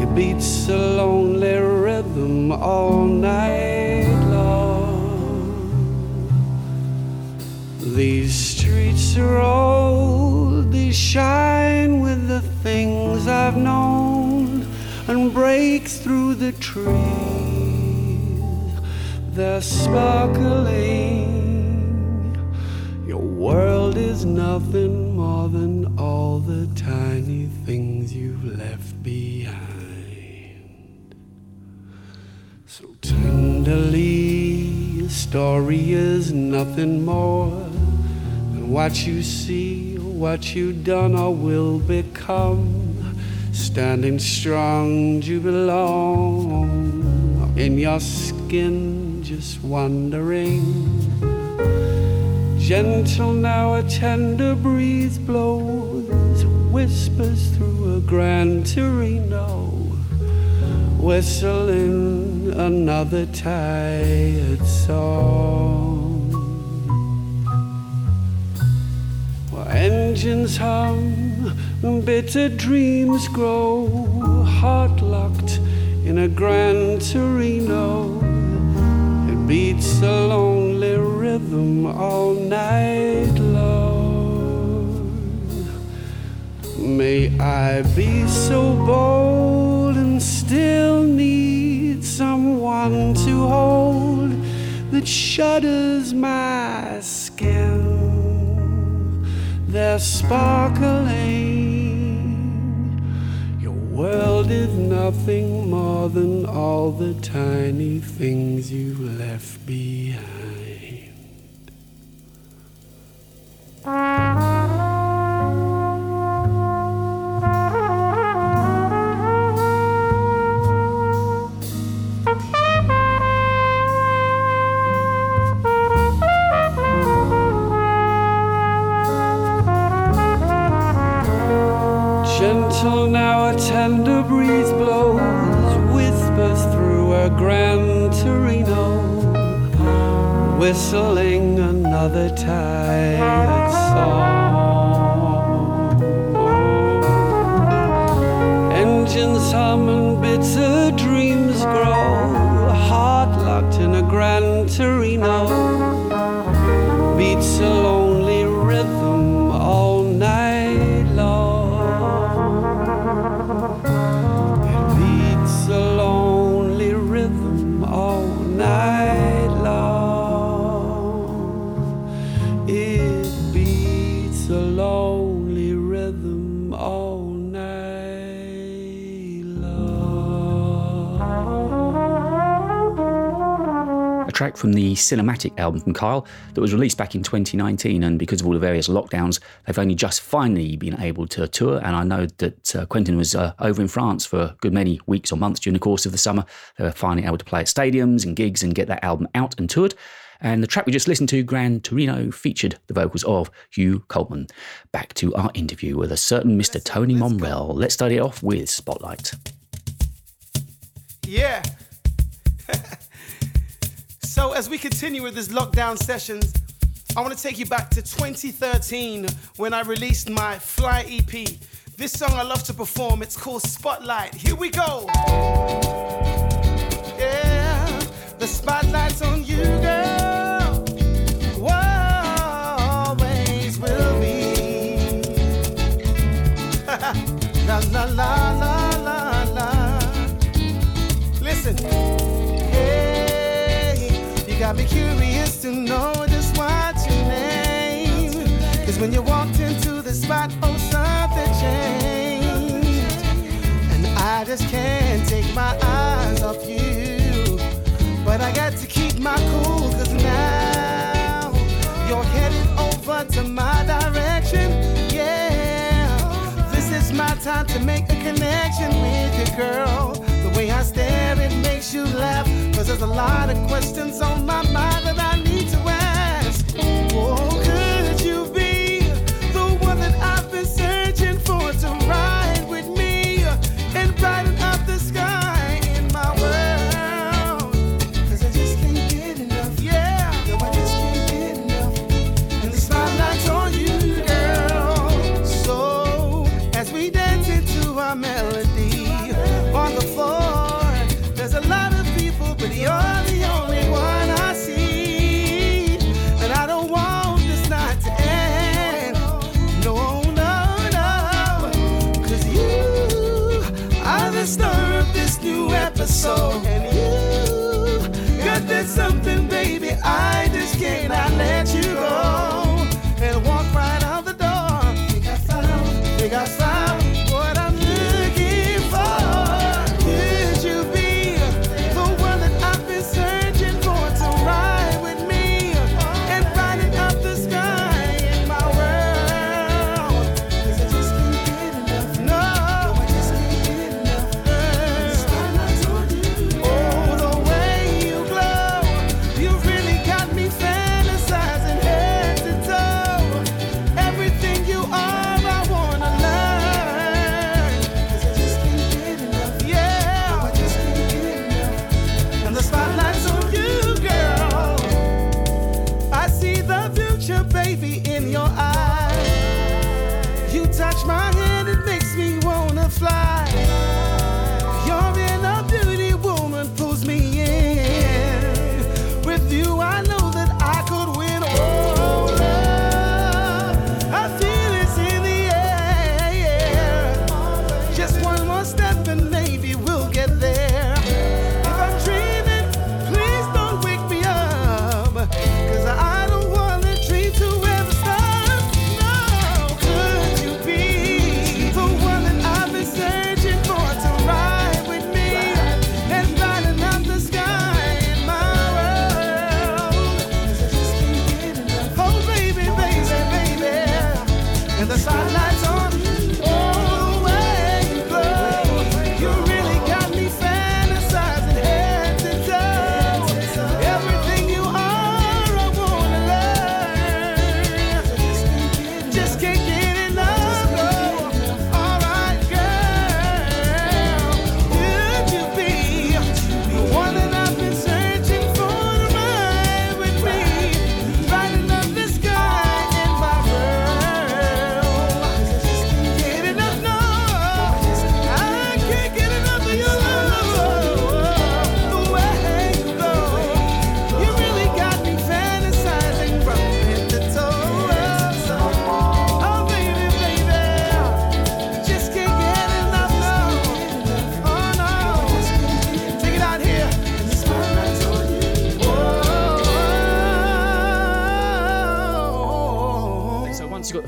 It beats a lonely rhythm all night long. These streets are old, they shine with the things I've known and breaks through the trees. They're sparkling. Your world is nothing more than all the tiny things you've left behind. So tenderly, a story is nothing more than what you see what you've done or will become. Standing strong, you belong. In your skin, just wandering. Gentle now, a tender breeze blows, whispers through a Gran Torino, whistling another tired song. While Engines hum, bitter dreams grow, heart locked in a Gran Torino. Beats a lonely rhythm all night long. May I be so bold and still need someone to hold that shudders my skin they're sparkling. World is nothing more than all the tiny things you left behind. Tender breeze blows, whispers through a Gran Torino, whistling another tired song. Engines hum and bitter dreams grow, heart locked in a Gran from the cinematic album from Kyle that was released back in 2019. And because of all the various lockdowns, they've only just finally been able to tour. And I know that uh, Quentin was uh, over in France for a good many weeks or months during the course of the summer. They were finally able to play at stadiums and gigs and get that album out and toured. And the track we just listened to, Gran Torino, featured the vocals of Hugh Coltman. Back to our interview with a certain Mr. Tony Momrelle. Let's start it off with Spotlight. Yeah. [LAUGHS] So, as we continue with this lockdown sessions, I want to take you back to 2013 when I released my Fly EP. This song I love to perform, it's called Spotlight. Here we go. Yeah, the spotlight's on you, girl. I'd be curious to know just what your name. Cause when you walked into the spot, oh, something changed. And I just can't take my eyes off you. But I got to keep my cool, cause now you're heading over to my direction. Yeah, this is my time to make a connection with you, girl. I stare, it makes you laugh. Cause there's a lot of questions on my mind that I need to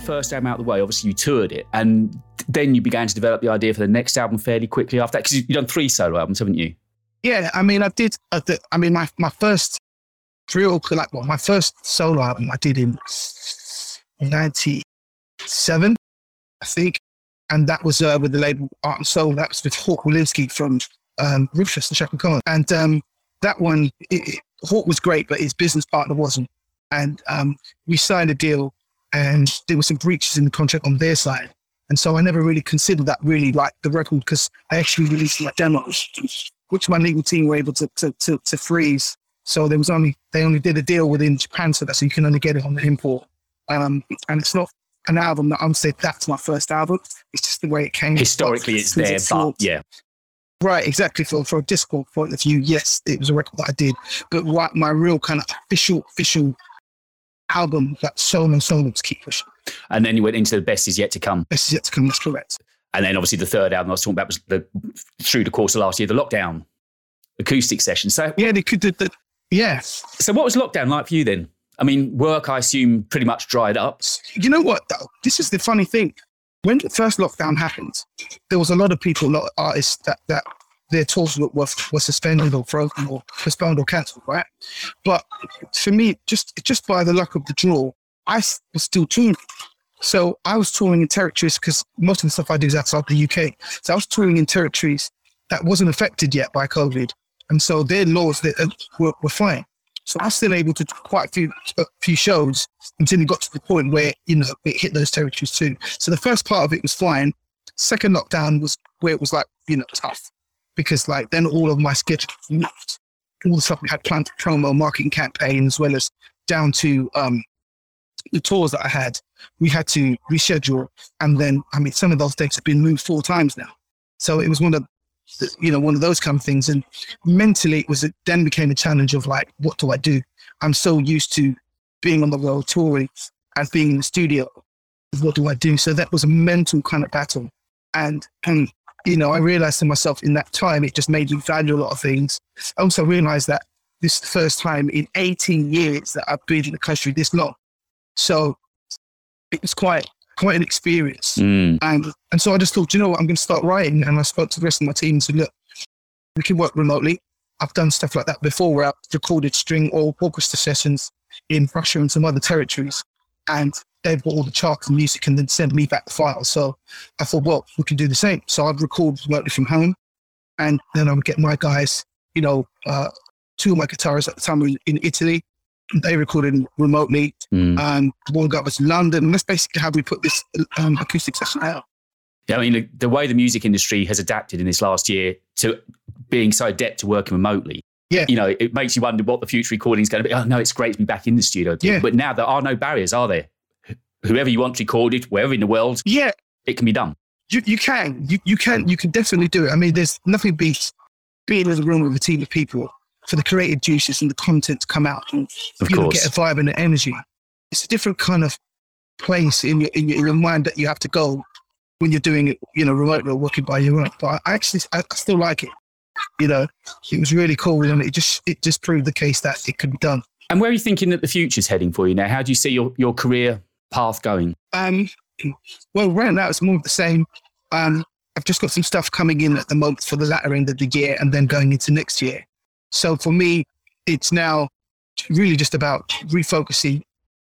first album out of the way, obviously you toured it, and then you began to develop the idea for the next album fairly quickly after that because you've done three solo albums, haven't you? Yeah, I mean, I did. Uh, I, I mean, my my first real like well, my first solo album I did in '97, I think, and that was uh, with the label Art and Soul. That was with Hawk Wolinski from um, and Chaka Khan, and um, that one it, it, Hawk was great, but his business partner wasn't, and um, we signed a deal and there were some breaches in the contract on their side. And so I never really considered that really like the record because I actually released my demos, which my legal team were able to, to, to, to freeze so there was only they only did a deal within Japan, so that so you can only get it on the import. Um, and it's not an album that I'm saying that's my first album. It's just the way it came. Historically, it's there, it's but yeah. Right, exactly. For for a Discord point of view, yes, it was a record that I did. But what my real kind of official official album that solo and solo was Keep Pushing. And then you went into the Best Is Yet to Come. Best Is Yet to Come. That's correct. And then obviously the third album I was talking about was the through the course of last year, the lockdown acoustic session. So yeah, they could. The, Yes. So, what was lockdown like for you then? I mean, work, I assume, pretty much dried up. You know what, though? This is the funny thing. When the first lockdown happened, there was a lot of people, a lot of artists that, that their tours were, were, were suspended or frozen or postponed or cancelled, right? But for me, just just by the luck of the draw, I was still touring. So I was touring in territories because most of the stuff I do is outside the UK. So I was touring in territories that wasn't affected yet by COVID. And so their laws that uh, were, were fine. So I was still able to do quite a few, a few shows until it got to the point where, you know, it hit those territories too. So the first part of it was fine. Second lockdown was where it was like, you know, tough because like then all of my schedule. All the stuff we had planned for promo, marketing campaign, as well as down to um, the tours that I had, we had to reschedule. And then, I mean, some of those dates have been moved four times now. So it was one of you know, one of those kind of things. And mentally, it was it then became a challenge of like, what do I do? I'm so used to being on the road touring and being in the studio. What do I do? So that was a mental kind of battle. And and you know, I realized to myself in that time, it just made me value a lot of things. I also realized that this is the first time in 18 years that I've been in the country this long. So it was quite quite an experience. Mm. And and so I just thought, you know what, I'm going to start writing. And I spoke to the rest of my team and said, look, we can work remotely. I've done stuff like that before where I've recorded string or orchestra sessions in Russia and some other territories. And they've got all the charts and music and then send me back the files. So I thought, well, we can do the same. So I'd record remotely from home. And then I would get my guys, you know, uh, two of my guitarists at the time were in Italy they recorded remotely. Mm. Um, one guy was in London. And that's basically how we put this um, acoustic session out. Yeah, I mean, the, the, way the music industry has adapted in this last year to being so adept to working remotely. Yeah. You know, it makes you wonder what the future recording is going to be. Oh, no, it's great to be back in the studio. Yeah. But now there are no barriers, are there? Whoever you want to record it, wherever in the world, yeah, it can be done. You, you can. You, you can. You can definitely do it. I mean, there's nothing beats being in a room with a team of people for the creative juices and the content to come out and of you know, get a vibe and an energy. It's a different kind of place in your, in your, in your mind that you have to go when you're doing it, you know, remotely or working by your own. But I actually, I still like it. You know, it was really cool, and it just it just proved the case that it could be done. And where are you thinking that the future's heading for you now? How do you see your, your career path going? Um, well, right now it's more of the same. Um, I've just got some stuff coming in at the moment for the latter end of the year, and then going into next year. So for me, it's now really just about refocusing,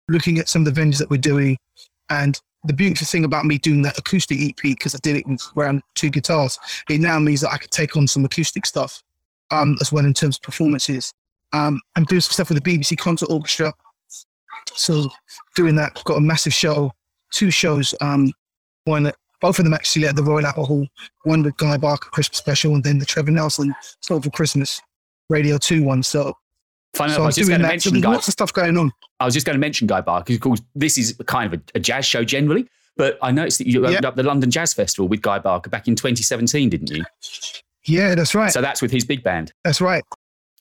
looking at some of the venues that we're doing. And the beautiful thing about me doing that acoustic EP, because I did it with around two guitars, it now means that I could take on some acoustic stuff um, as well in terms of performances. Um, I'm doing some stuff with the BBC Concert Orchestra. So doing that, got a massive show, two shows. Um, one, both of them actually at the Royal Albert Hall. One with Guy Barker Christmas special, and then the Trevor Nelson Soul for Christmas. Radio 2 one. So, Fine, so I was just going to mention Guy. Lots of stuff going on. I was just going to mention Guy Barker because, of course, this is kind of a, a, jazz show generally. But I noticed that you opened yep. up the London Jazz Festival with Guy Barker back in 2017, didn't you? Yeah, that's right. So that's with his big band. That's right.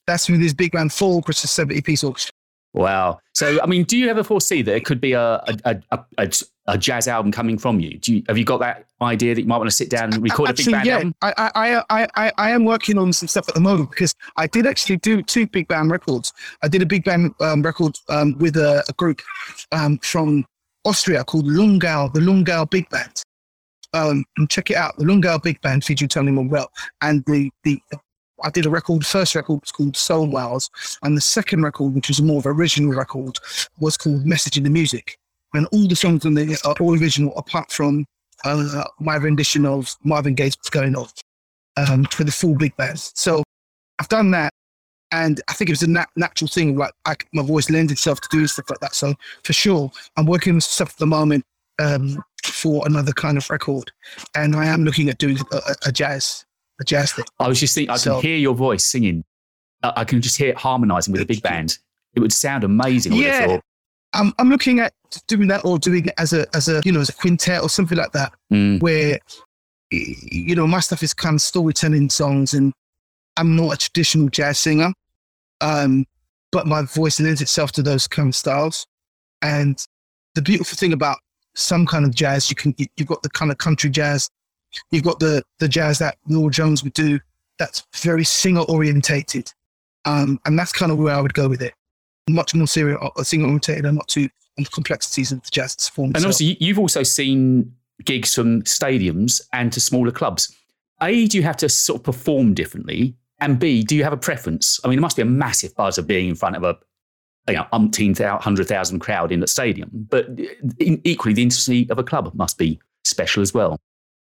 That's with his big band, full Christmas 70 piece orchestra. Wow. So, I mean, do you ever foresee that it could be a, a, a, a jazz album coming from you? Do you, have you got that idea that you might want to sit down and record actually, a big band yeah, album? I, I, I, I, I am working on some stuff at the moment because I did actually do two big band records. I did a big band um, record um, with a, a group um, from Austria called Lungau, the Lungau Big Band. Um, and check it out, the Lungau Big Band featured Tony Momrelle. And the, the I did a record. First record was called Soul Wells, and the second record, which was more of original record, was called Message in the Music. And all the songs on there are all original, apart from uh, my rendition of Marvin Gaye's "What's Going On" um, for the full big band. So I've done that, and I think it was a nat- natural thing. Like I, my voice lends itself to doing stuff like that. So for sure, I'm working on stuff at the moment um, for another kind of record, and I am looking at doing a, a jazz, jazz. I was just thinking, I So- can hear your voice singing. I can just hear it harmonizing with a big band. It would sound amazing. I would have Yeah. I'm I'm looking at doing that or doing it as a as a you know as a quintet or something like that, Mm. where you know my stuff is kind of storytelling songs, and I'm not a traditional jazz singer, um, but my voice lends itself to those kind of styles. And the beautiful thing about some kind of jazz, you can you've got the kind of country jazz, you've got the the jazz that Norah Jones would do, that's very singer orientated, um, and that's kind of where I would go with it. Much more serious, uh, singer orientated, and not too on the complexities of the jazz form. And obviously, you- you've also seen gigs from stadiums and to smaller clubs. A, do you have to sort of perform differently? And B, do you have a preference? I mean, there must be a massive buzz of being in front of a you know, umpteen hundred thousand crowd in a stadium, but in, equally, the intimacy of a club must be special as well.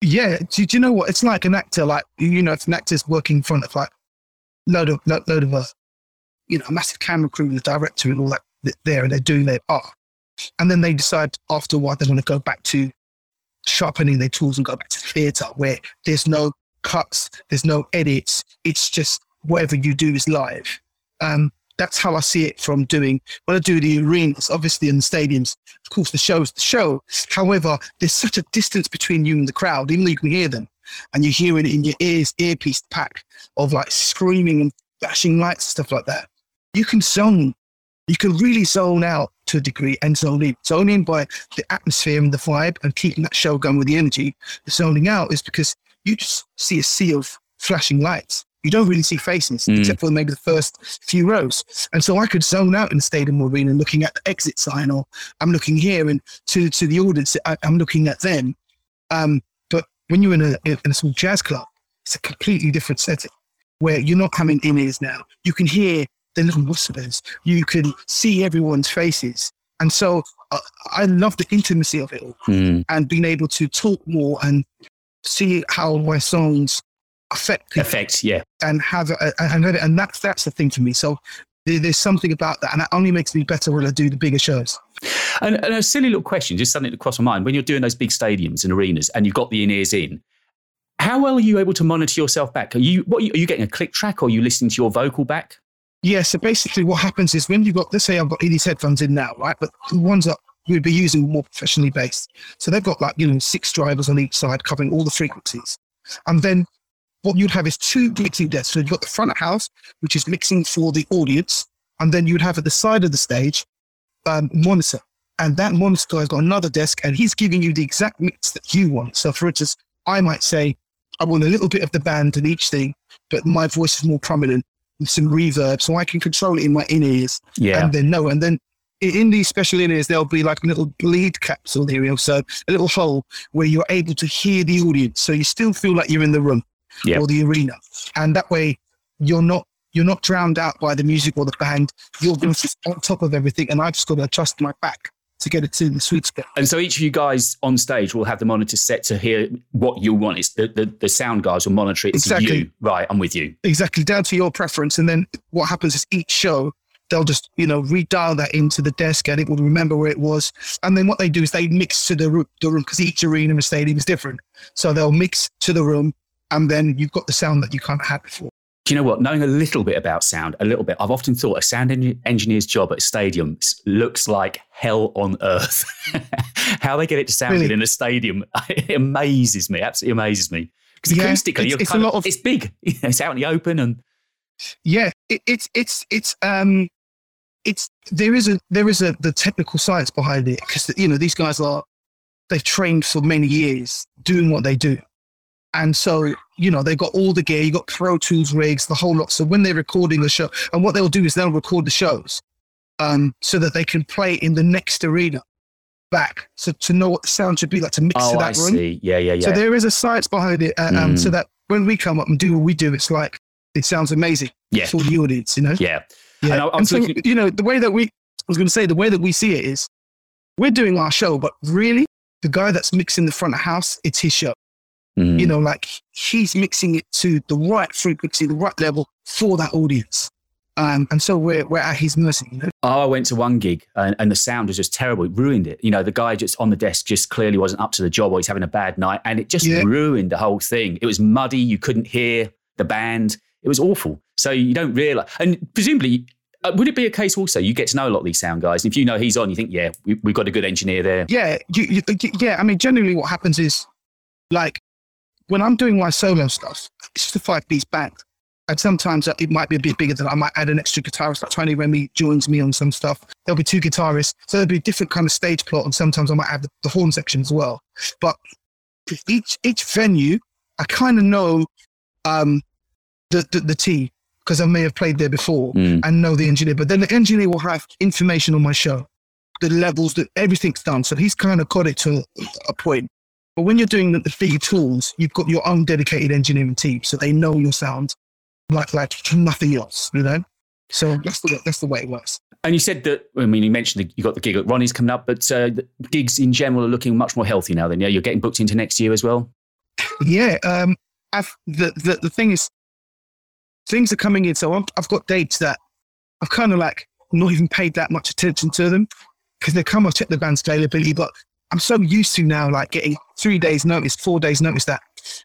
Yeah, do, do you know what? It's like an actor, like, you know, if an actor's working in front of like load of, load, load of, a, you know, a massive camera crew and the director and all that there, and they're doing their art. And then they decide after a while they want to go back to sharpening their tools and go back to theatre where there's no cuts, there's no edits. It's just whatever you do is live. Um, that's how I see it from doing when I do the arenas, obviously in the stadiums. Of course, the show is the show. However, there's such a distance between you and the crowd, even though you can hear them, and you're hearing it in your ears, earpiece pack of like screaming and flashing lights, stuff like that. You can zone, you can really zone out to a degree and zone in. Zone by the atmosphere and the vibe and keeping that show going with the energy. The zoning out is because you just see a sea of flashing lights. You don't really see faces Mm. except for maybe the first few rows. And so I could zone out in the stadium arena looking at the exit sign or I'm looking here and to, to the audience, I, I'm looking at them. Um, but when you're in a, in a small jazz club, it's a completely different setting where you're not having in ears now. You can hear the little whispers. You can see everyone's faces. And so uh, I love the intimacy of it all Mm. and being able to talk more and see how my songs affect Effect, yeah. and have a, and and that's that's the thing to me. So there's something about that, and that only makes me better when I do the bigger shows. And, and a silly little question, just something that crossed my mind. When you're doing those big stadiums and arenas and you've got the in ears in, how well are you able to monitor yourself back? Are you what are you, are you getting a click track or are you listening to your vocal back? Yeah. So basically, what happens is when you've got, let's say, I've got these headphones in now, right? But the ones that we'd be using more professionally based. So they've got like you know six drivers on each side covering all the frequencies, and then what you'd have is two mixing desks. So you've got the front of house, which is mixing for the audience, and then you'd have at the side of the stage um, monitor. And that monitor has got another desk and he's giving you the exact mix that you want. So for instance, I might say, I want a little bit of the band in each thing, but my voice is more prominent with some reverb. So I can control it in my in ears Yeah. and then no. And then in these special in ears, there'll be like a little bleed capsule here, so a little hole where you're able to hear the audience. So you still feel like you're in the room Yeah. or the arena. And that way you're not you're not drowned out by the music or the band. Your voice is on top of everything. And I've just got to adjust my back to get it to the sweet spot. And so each of you guys on stage will have the monitor set to hear what you want. It's the, the, the sound guys will monitor it to Exactly. you. Right, I'm with you. Exactly down to your preference. And then what happens is each show, they'll just, you know, redial that into the desk and it will remember where it was. And then what they do is they mix to the room, the room because each arena and stadium is different. So they'll mix to the room and then you've got the sound that you can't have before. Do you know what? Knowing a little bit about sound, a little bit, I've often thought a sound en- engineer's job at a stadium looks like hell on earth. [LAUGHS] How they get it to sound Really? good in a stadium [LAUGHS] it amazes me, absolutely amazes me. Because Yeah, acoustically, it's- you're it's a lot of- it's big. [LAUGHS] It's out in the open and Yeah, it, it's it's it's um, it's there is a there is a the technical science behind it because you know these guys are they've trained for many years doing what they do, and so you know they've got all the gear, you've got Pro Tools rigs, the whole lot. So when they're recording the show, and what they'll do is they'll record the shows, um, so that they can play in the next arena back, so to know what the sound should be like to mix oh, to I that room. see. Yeah, yeah, yeah. So there is a science behind it, uh, um, Mm. so that when we come up and do what we do, it's like it sounds amazing Yeah. for the audience, you know? Yeah. Yeah. And I- I And so, looking- you know, the way that we, I was going to say, the way that we see it is we're doing our show, but really the guy that's mixing the front of house, it's his show. Mm. You know, like he's mixing it to the right frequency, the right level for that audience. Um, and so we're, we're at his mercy, you know? Oh, I went to one gig and, and the sound was just terrible. It ruined it. You know, the guy just on the desk just clearly wasn't up to the job or he's having a bad night and it just Yeah. ruined the whole thing. It was muddy. You couldn't hear the band. It was awful. So you don't realize. And presumably, uh, would it be a case also you get to know a lot of these sound guys? And if you know he's on, you think, yeah, we, we've got a good engineer there. Yeah, you, you- yeah. I mean, generally, what happens is, like, when I'm doing my solo stuff, it's just a five piece band, and sometimes it might be a bit bigger than I might add an extra guitarist. Like Tony Remy joins me on some stuff. There'll be two guitarists, so there'll be a different kind of stage plot, and sometimes I might add the, the horn section as well. But each each venue, I kind of know um, the the, the team because I may have played there before Mm. and know the engineer. But then the engineer will have information on my show, the levels that everything's done. So he's kind of got it to a point. But when you're doing the, the big tools, you've got your own dedicated engineering team, so they know your sound like like nothing else, you know. So that's the that's the way it works. And you said that, I mean, you mentioned that you got the gig at Ronnie's coming up, but uh, the gigs in general are looking much more healthy now then. Yeah, you're getting booked into next year as well. Yeah. Um. I've the the, the thing is, things are coming in. So I'm, I've got dates that I've kind of like not even paid that much attention to them because they come. I've checked the band's availability, but I'm so used to now like getting three days notice, four days notice that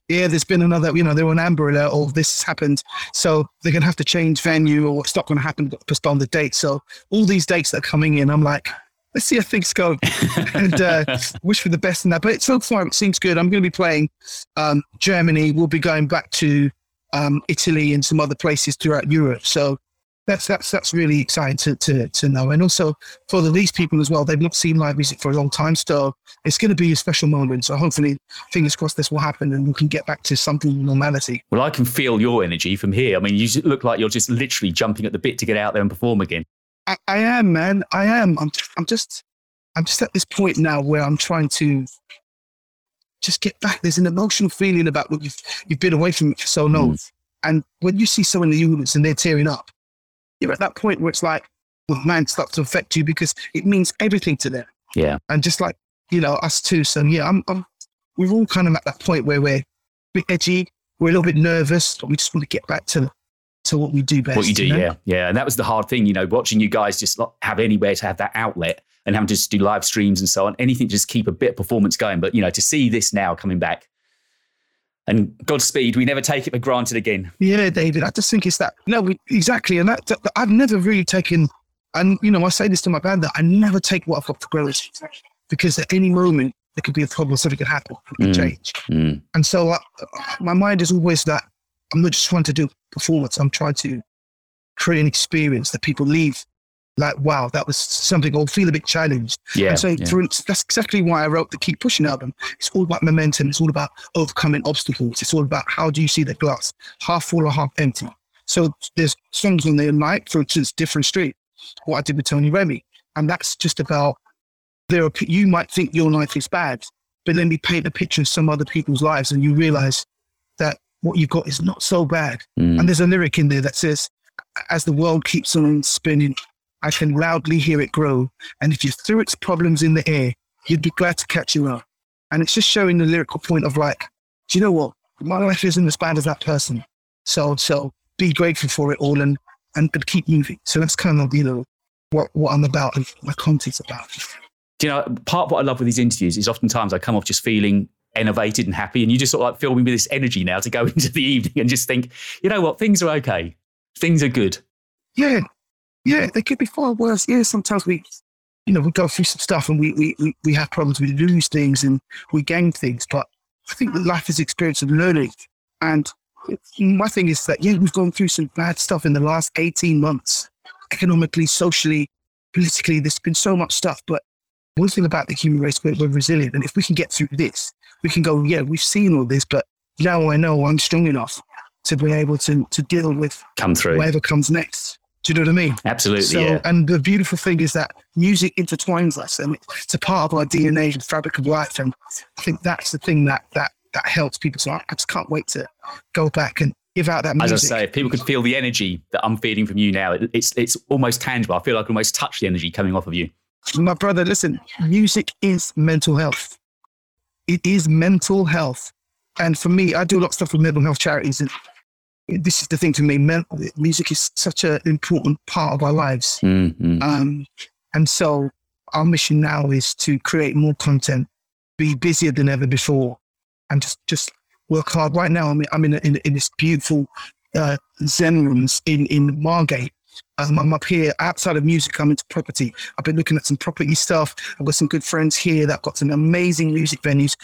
yeah, there's been another. You know, they're on Amber Alert or this has happened, so they're gonna have to change venue or it's not gonna happen. Postpone the date. So all these dates that are coming in, I'm like. Let's see how things go, [LAUGHS] and uh, wish for the best in that. But so far, it seems good. I'm going to be playing um, Germany. We'll be going back to um, Italy and some other places throughout Europe. So that's that's that's really exciting to to to know. And also for the these people as well, they've not seen live music for a long time. So it's going to be a special moment. So hopefully, fingers crossed, this will happen and we can get back to something normality. Well, I can feel your energy from here. I mean, you look like you're just literally jumping at the bit to get out there and perform again. I, I am, man. I am. I'm. I'm just. I'm just at this point now where I'm trying to just get back. There's an emotional feeling about what you've you've been away from it for so long, mm. and when you see someone in the audience and they're tearing up, you're at that point where it's like, well, man, starts to affect you because it means everything to them, Yeah. and just like you know us too. So yeah, I'm. I'm we're all kind of at that point where we're a bit edgy, we're a little bit nervous, but we just want to get back to to what we do best. what you do, know? yeah, yeah, and that was the hard thing, you know, watching you guys just not have anywhere to have that outlet and having to just do live streams and so on, anything to just keep a bit of performance going. But you know, to see this now coming back, and Godspeed, we never take it for granted again. Yeah, David. I just think it's that. No, we, exactly. And that, that- I've never really taken, and you know, I say this to my band that I never take what I've got for granted because at any moment there could be a problem, something could happen, it could Mm. change. Mm. And so uh, my mind is always that I'm not just trying to do performance. I'm trying to create an experience that people leave like, wow, that was something, or feel a bit challenged. Yeah, And so, yeah. instance, that's exactly why I wrote the Keep Pushing album. It's all about momentum. It's all about overcoming obstacles. It's all about how do you see the glass, half full or half empty. So there's songs on there like, for instance, Different Street, what I did with Tony Remy. And that's just about there are, you might think your life is bad, but then we paint a picture of some other people's lives and you realize that what you've got is not so bad. Mm. And there's a lyric in there that says, as the world keeps on spinning, I can loudly hear it grow. And if you threw its problems in the air, you'd be glad to catch your up. And it's just showing the lyrical point of like, do you know what? My life isn't as bad as that person. So, so be grateful for it all and, and, and keep moving. So that's kind of, you know, what, what I'm about and my content's about. Do you know, part of what I love with these interviews is oftentimes I come off just feeling enervated and happy, and you just sort of like fill me with this energy now to go [LAUGHS] into the evening and just think, you know what, things are okay, things are good. Yeah, yeah, they could be far worse. Yeah, sometimes we, you know, we go through some stuff and we we, we, we have problems. We lose things and we gain things. But I think that life is experience of learning. And my thing is that yeah, we've gone through some bad stuff in the last eighteen months, economically, socially, politically. There's been so much stuff. But one thing about the human race, we're, we're resilient, and if we can get through this, we can go. Yeah, we've seen all this, but now I know I'm strong enough to be able to to deal with Come through. whatever comes next. Do you know what I mean? Absolutely, So, yeah. and the beautiful thing is that music intertwines us, and it's a part of our DNA and fabric of life. And I think that's the thing that that that helps people. So I, just can't wait to go back and give out that music. As I say, if people could feel the energy that I'm feeling from you now, it, it's it's almost tangible. I feel like I can almost touch the energy coming off of you. My brother, listen, music is mental health. It is mental health. And for me, I do a lot of stuff with mental health charities. And this is the thing to me, music is such an important part of our lives. Mm-hmm. Um, and so our mission now is to create more content, be busier than ever before, and just, just work hard. Right now, I'm, I'm in, in, in this beautiful uh, Zen rooms in, in Margate. Um, I'm up here outside of music. I'm into property. I've been looking at some property stuff. I've got some good friends here that got some amazing music venues.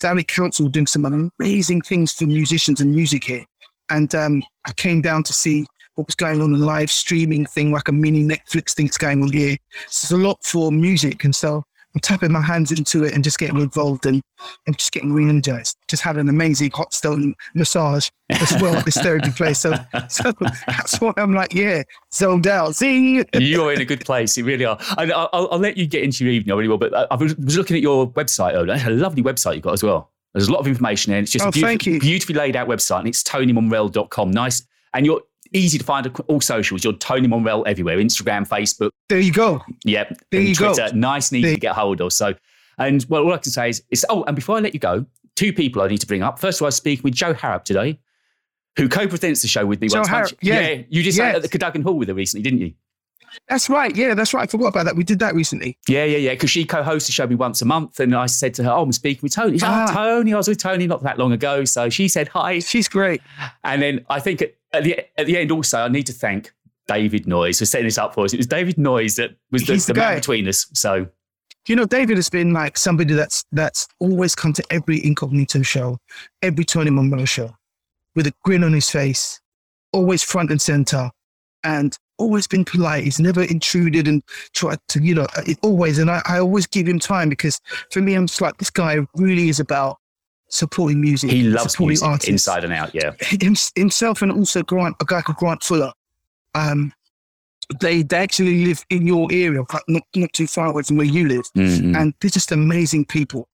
Downey Council doing some amazing things for musicians and music here. And um, I came down to see what was going on, a live streaming thing, like a mini Netflix thing, thing's going on here. So there's a lot for music. And so I'm tapping my hands into it and just getting involved and, and just getting re-energized. Just had an amazing hot stone massage as well at this therapy place. So, so that's why I'm like, yeah, zoned out. See? You're in a good place. You really are. And I'll, I'll let you get into your evening. I really will. But I was looking at your website earlier. It's a lovely website you've got as well. There's a lot of information in. It's just Oh, a beautiful, beautifully laid out website, and it's tonymomrelle.com. Nice. And you're easy to find on all socials. You're Tony Momrelle everywhere Instagram, Facebook, There you go. Yep. There and you go. Nice and easy There- to get hold of. So, and well, all I can say is, is, oh, and before I let you go, two people I need to bring up. First of all, I was speaking with Jo Harrop today, who co-presents the show with me. Jo once. Harrop, yeah. you just sat at the Cadogan Hall with her recently, didn't you? That's right. Yeah, that's right. I forgot about that. We did that recently. Yeah, yeah, yeah. Because she co-hosts the show me once a month, and I said to her, "Oh, I'm speaking with Tony." She's Ah. "Oh, Tony, I was with Tony not that long ago." So she said hi, She's great. and then I think at, at the at the end also I need to thank David Noyes for setting this up for us. It was David Noyes that was the, the, the man between us. So You know, David has been like somebody that's that's always come to every incognito show, every Tony Momrelle show, with a grin on his face, always front and center, and always been polite. He's never intruded and tried to, you know, it always. And I, I always give him time because for me, I'm just like this guy really is about supporting music. he loves supporting music artists. inside and out. Yeah. Him, himself and also Grant, a guy called Grant Fuller. Um, they they actually live in your area, not not too far away from where you live Mhm. and they're just amazing people.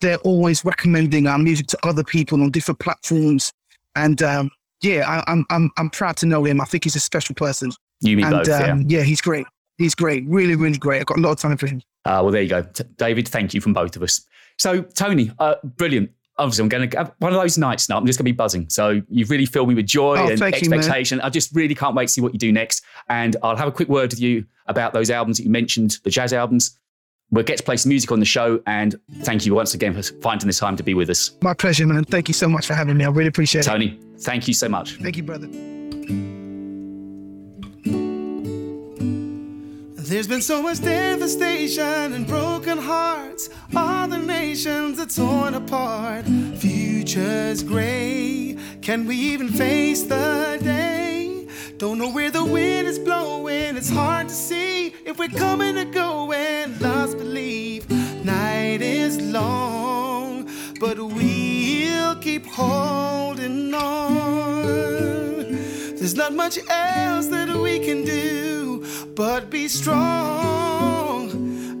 They're always recommending our music to other people on different platforms, and um, yeah, I, I'm I'm I'm proud to know him. I think he's a special person, You mean and both, yeah. um, yeah, he's great. He's great, really, really great. I've got a lot of time for him. Uh, well, there you go. T- David, thank you from both of us. So, Tony, uh, brilliant. Obviously, I'm going to have one of those nights now. I'm just going to be buzzing. So, you've really filled me with joy Oh, and thank you, expectation. I just really can't wait to see what you do next. And I'll have a quick word with you about those albums that you mentioned, the jazz albums. We'll get to play some music on the show. And thank you once again for finding the time to be with us. My pleasure, man. Thank you so much for having me. I really appreciate it. Tony, thank you so much. Thank you, brother. There's been so much devastation and broken hearts. All the nations are torn apart. Future's gray. Can we even face the day? Don't know where the wind is blowing. It's hard to see if we're coming or going. Lost belief. Night is long, but we'll keep holding on. There's not much else that we can do but be strong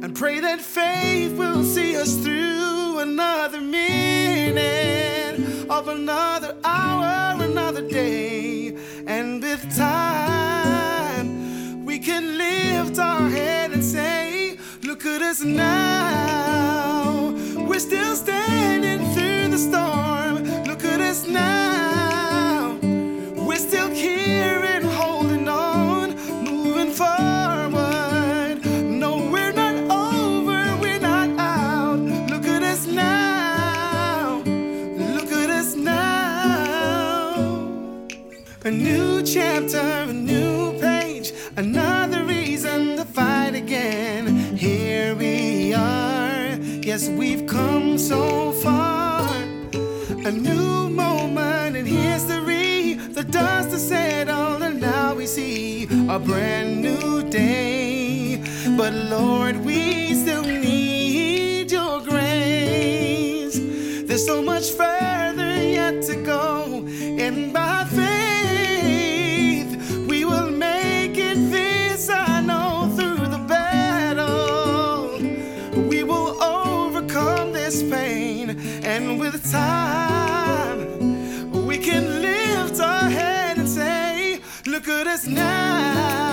and pray that faith will see us through another minute of another hour, another day. And with time, we can lift our head and say, Look at us now. We're still standing through the storm. Look at us now. Still here and holding on, moving forward. No, we're not over, we're not out. Look at us now. Look at us now. A new chapter, a new page, another reason to fight again. Here we are. Yes, we've come so far. A new dust has settled, and now we see a brand new day. But Lord, we still need your grace. There's so much further yet to go, and by faith, we will make it. This I know through the battle. We will overcome this pain, and with time, Just now.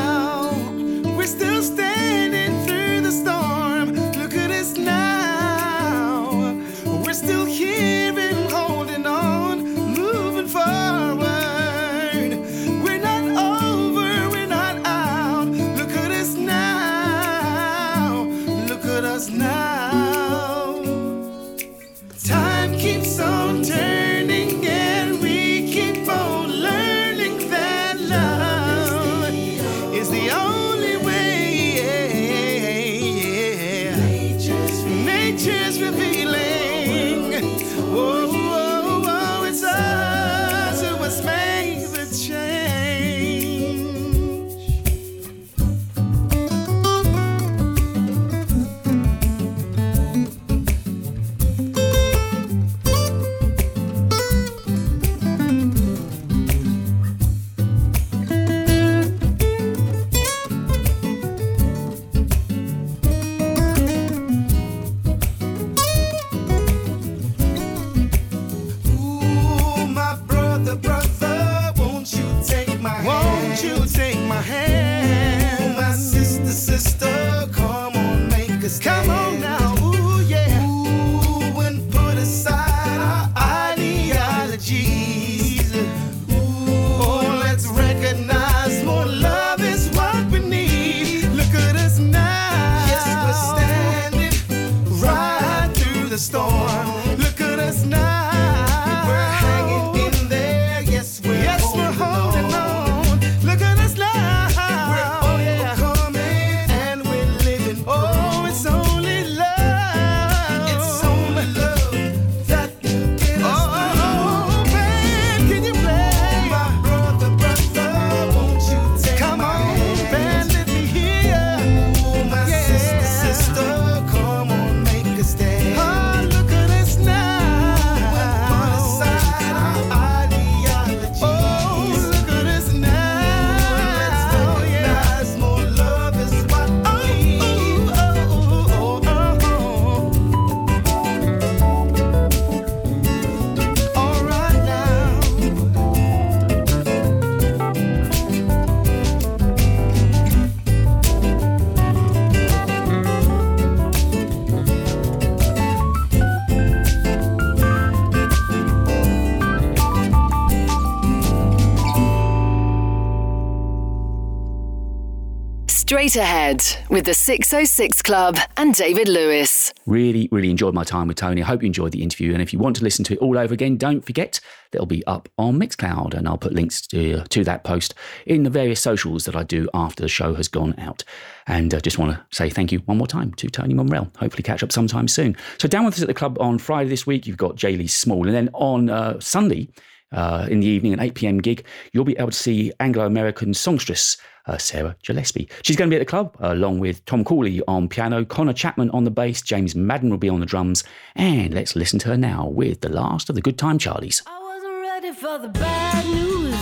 Straight ahead with the 606 Club and David Lewis. Really, really enjoyed my time with Tony. I hope you enjoyed the interview. And if you want to listen to it all over again, don't forget that it'll be up on Mixcloud. And I'll put links to, to that post in the various socials that I do after the show has gone out. And I uh, just want to say thank you one more time to Tony Momrelle. Hopefully, catch up sometime soon. So, down with us at the club on Friday this week, you've got Jaylee Small. And then on uh, Sunday, uh, in the evening, an 8 pm gig, you'll be able to see Anglo American songstress uh, Sarah Gillespie. She's going to be at the club uh, along with Tom Cawley on piano, Connor Chapman on the bass, James Maddren will be on the drums. And let's listen to her now with the last of the Good Time Charlies. I wasn't ready for the bad news.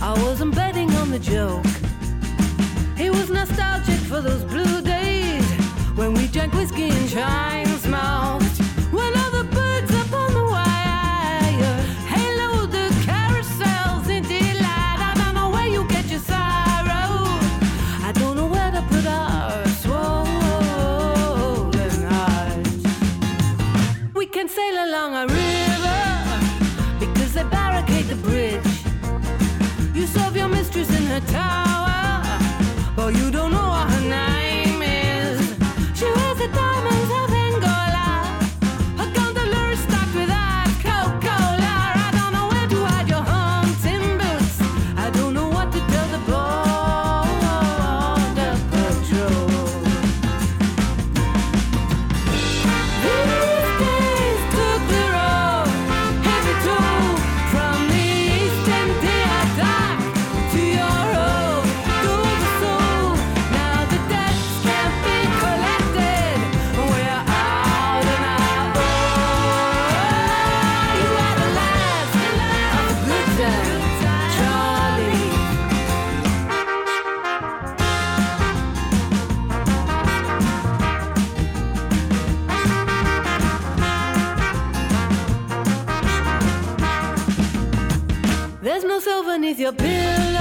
I wasn't betting on the joke. He was nostalgic for those blue days when we drank whiskey shine smoked. Along a river because they barricade the bridge. You serve your mistress in her tower, No silver beneath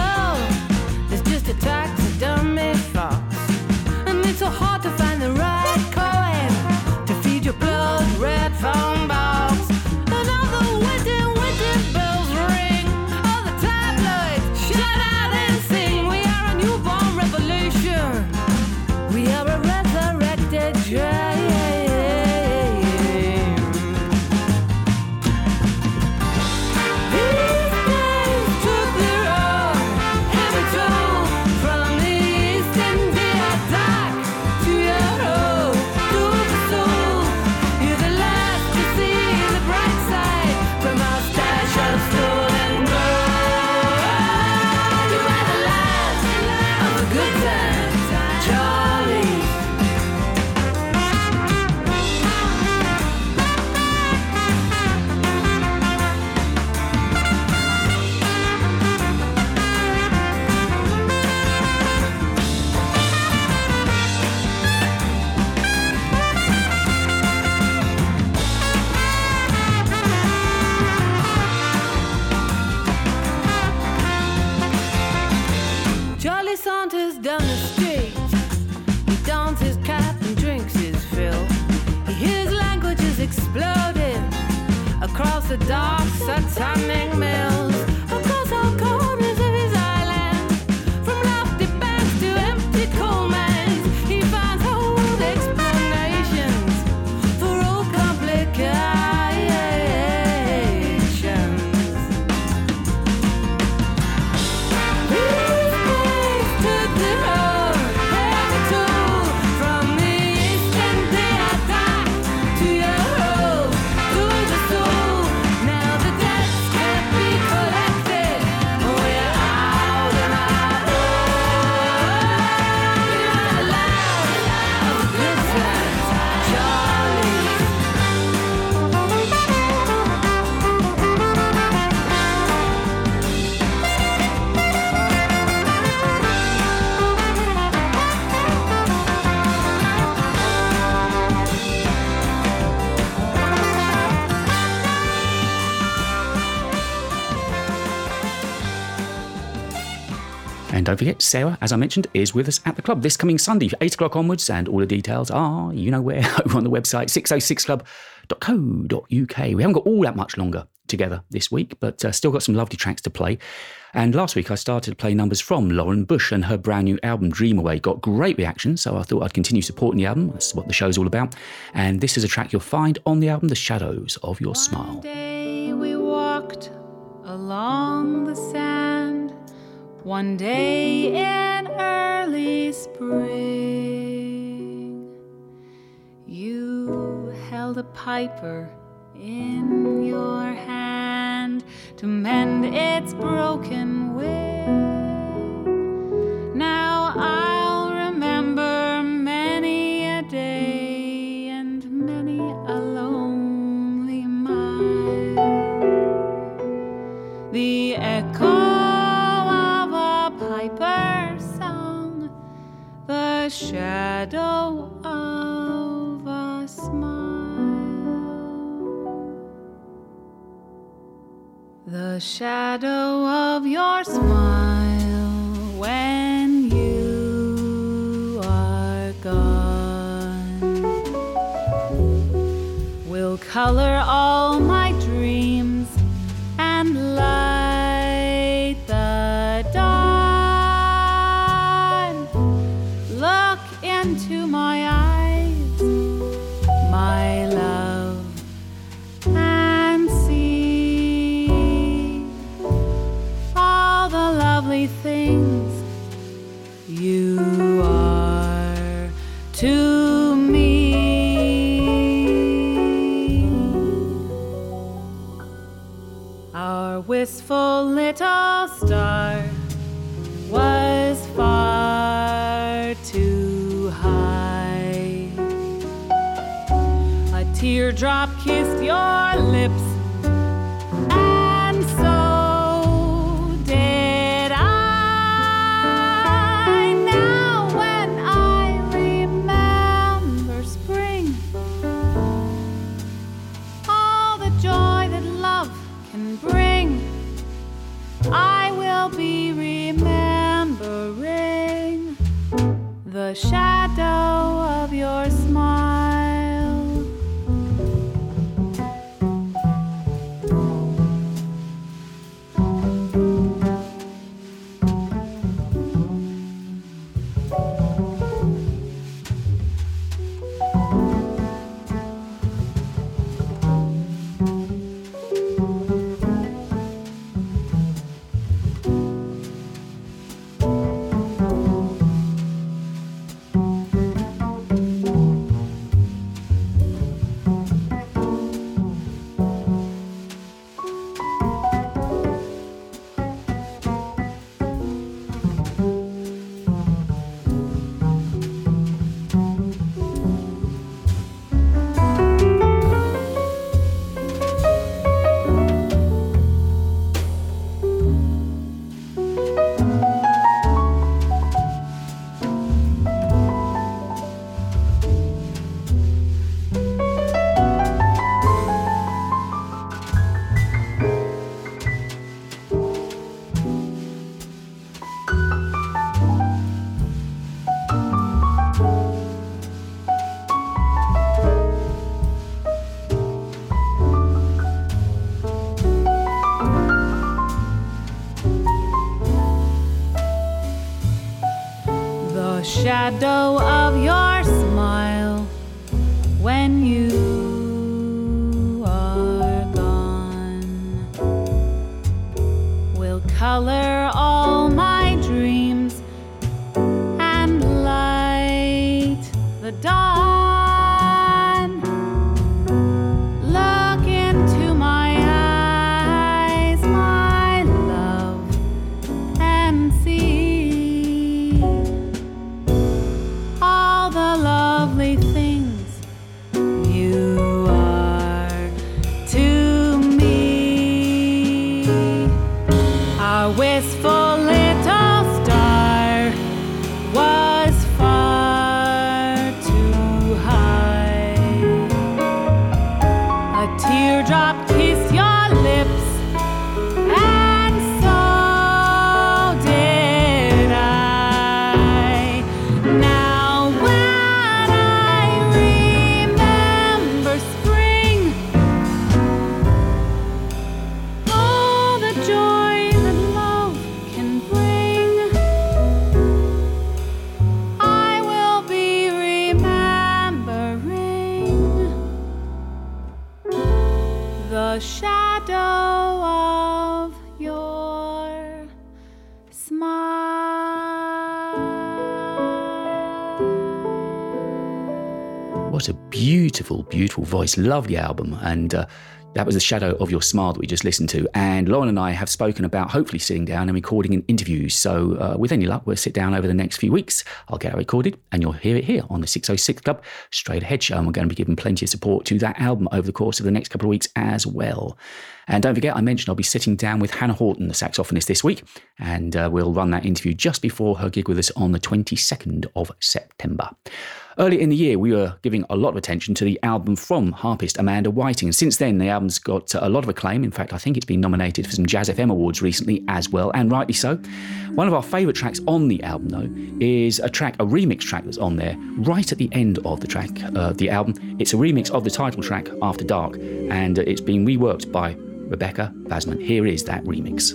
forget, Sarah, as I mentioned, is with us at the club this coming Sunday, 8 o'clock onwards, and all the details are, you know where, [LAUGHS] over on the website, 606club.co.uk. We haven't got all that much longer together this week, but uh, still got some lovely tracks to play. And last week I started to play numbers from Lauren Bush and her brand new album Dream Away got great reaction, so I thought I'd continue supporting the album. That's what the show's all about. And this is a track you'll find on the album The Shadows of Your One Smile. day we walked along the sand. One day in early spring, you held a piper in your hand to mend its broken wing. Now I'll remember many a day and many a lonely mile. The shadow of a smile. The shadow of your smile when you are gone will color all my Our wistful little star was far too high. A teardrop kissed your lips, beautiful voice. Lovely album. And uh, that was The Shadow of Your Smile that we just listened to. And Lauren and I have spoken about hopefully sitting down and recording an interview. So, uh, with any luck, we'll sit down over the next few weeks. I'll get it recorded and you'll hear it here on the 606 Club Straight Ahead Show. And we're going to be giving plenty of support to that album over the course of the next couple of weeks as well. And don't forget, I mentioned I'll be sitting down with Hannah Horton, the saxophonist, this week. And uh, we'll run that interview just before her gig with us on the 22nd of September. Earlier in the year, we were giving a lot of attention to the album from harpist Amanda Whiting. And since then, the album's got a lot of acclaim. In fact, I think it's been nominated for some Jazz FM awards recently as well, and rightly so. One of our favourite tracks on the album, though, is a track, a remix track that's on there right at the end of the track, uh, the album. It's a remix of the title track, After Dark, and uh, it's been reworked by Rebecca Vasmant. Here is that remix.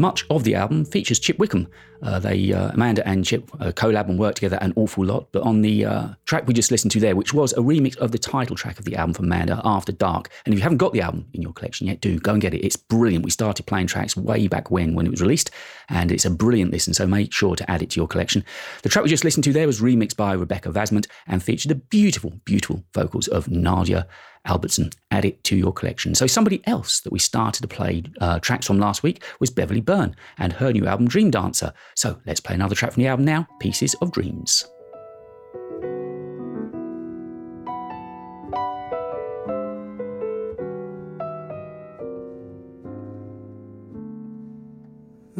Much of the album features Chip Wickham. Uh, they uh, Amanda and Chip uh, collab and work together an awful lot. But on the uh, track we just listened to there, which was a remix of the title track of the album from Manda, After Dark. And if you haven't got the album in your collection yet, do go and get it. It's brilliant. We started playing tracks way back when when it was released, and it's a brilliant listen. So make sure to add it to your collection. The track we just listened to there was remixed by Rebecca Vasmant and featured the beautiful, beautiful vocals of Nadia Albertson. Add it to your collection. So somebody else that we started to play uh, tracks from last week was Beverley Beirne and her new album Dream Dancer. So let's play another track from the album now, Pieces of Dreams.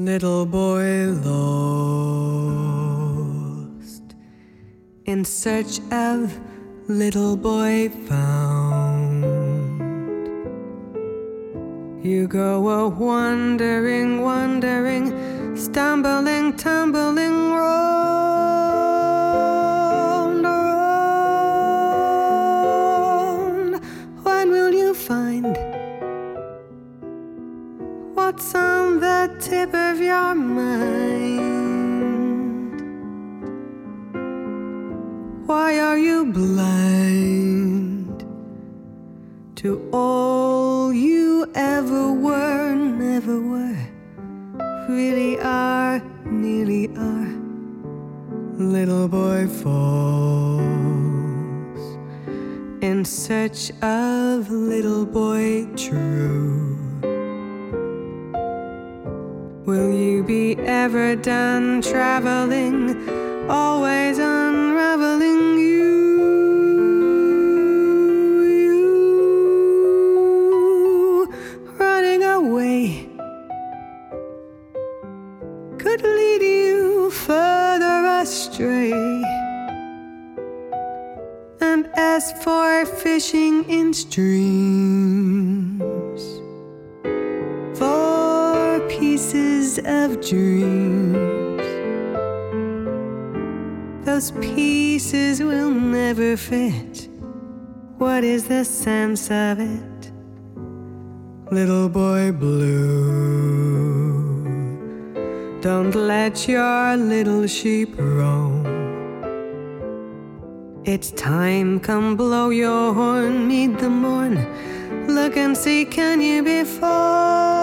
Little boy lost in search of little boy found. You go a wandering, wandering, stumbling, tumbling round, tip of your mind? Why are you blind to all you ever were, never were, really are, nearly are? Little boy falls in search of little boy true. Will you be ever done traveling? Dreams those pieces will never fit. What is the sense of it? Little boy blue, don't let your little sheep roam. It's time, come blow your horn, meet the morn. Look and see, can you be far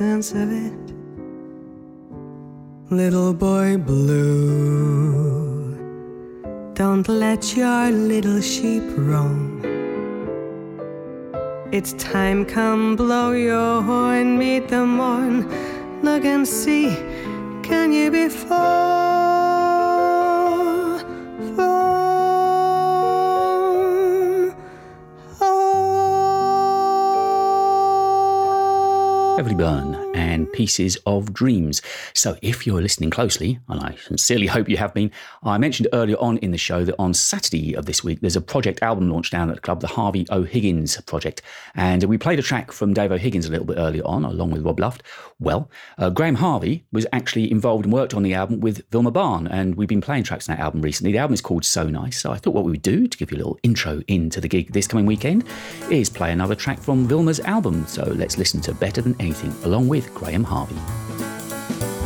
sense of it? Little boy blue, don't let your little sheep roam. It's time, come blow your horn, meet the morn. Look and see, can you be far from home? Pieces of Dreams. So, if you're listening closely, and I sincerely hope you have been, I mentioned earlier on in the show that on Saturday of this week, there's a project album launch down at the club, the Harvey O'Higgins Project. And we played a track from Dave O'Higgins a little bit earlier on, along with Rob Luft. Well, uh, Graham Harvey was actually involved and worked on the album with Wilma Baan, and we've been playing tracks on that album recently. The album is called So Nice, so I thought what we would do to give you a little intro into the gig this coming weekend is play another track from Wilma's album. So let's listen to Better Than Anything along with Graham Harvey.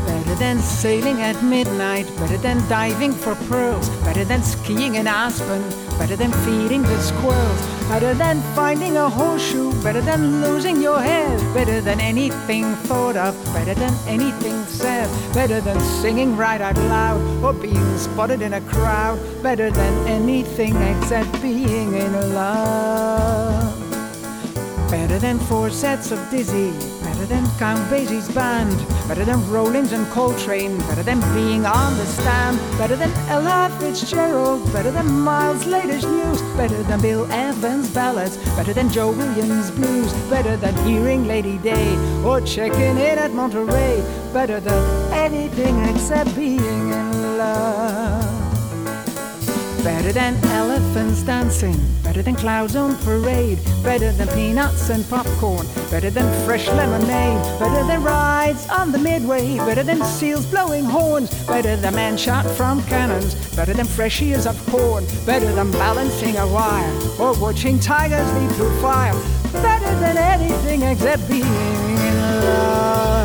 Better than sailing at midnight, better than diving for pearls, better than skiing in Aspen, better than feeding the squirrels, better than finding a horseshoe, better than losing your head, better than anything thought of, better than anything said, better than singing right out loud or being spotted in a crowd, better than anything except being in love. Better than four sets of Dizzy, better than Count Basie's band, better than Rollins and Coltrane, better than being on the stand, better than Ella Fitzgerald, better than Miles' latest news, better than Bill Evans' ballads, better than Joe Williams' blues, better than hearing Lady Day or checking in at Monterey, better than anything except being in love. Better than elephants dancing, better than clouds on parade, better than peanuts and popcorn, better than fresh lemonade, better than rides on the midway, better than seals blowing horns, better than men shot from cannons, better than fresh ears of corn, better than balancing a wire or watching tigers leap through fire, better than anything except being in love.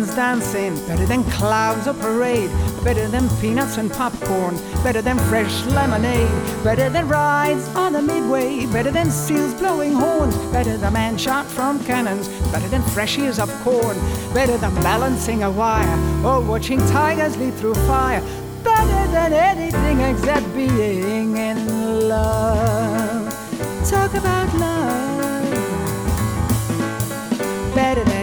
Elephants dancing, better than clouds or parade, better than peanuts and popcorn, better than fresh lemonade, better than rides on the midway, better than seals blowing horns, better than man shot from cannons, better than fresh ears of corn, better than balancing a wire or watching tigers leap through fire, better than anything except being in love. Talk about love better than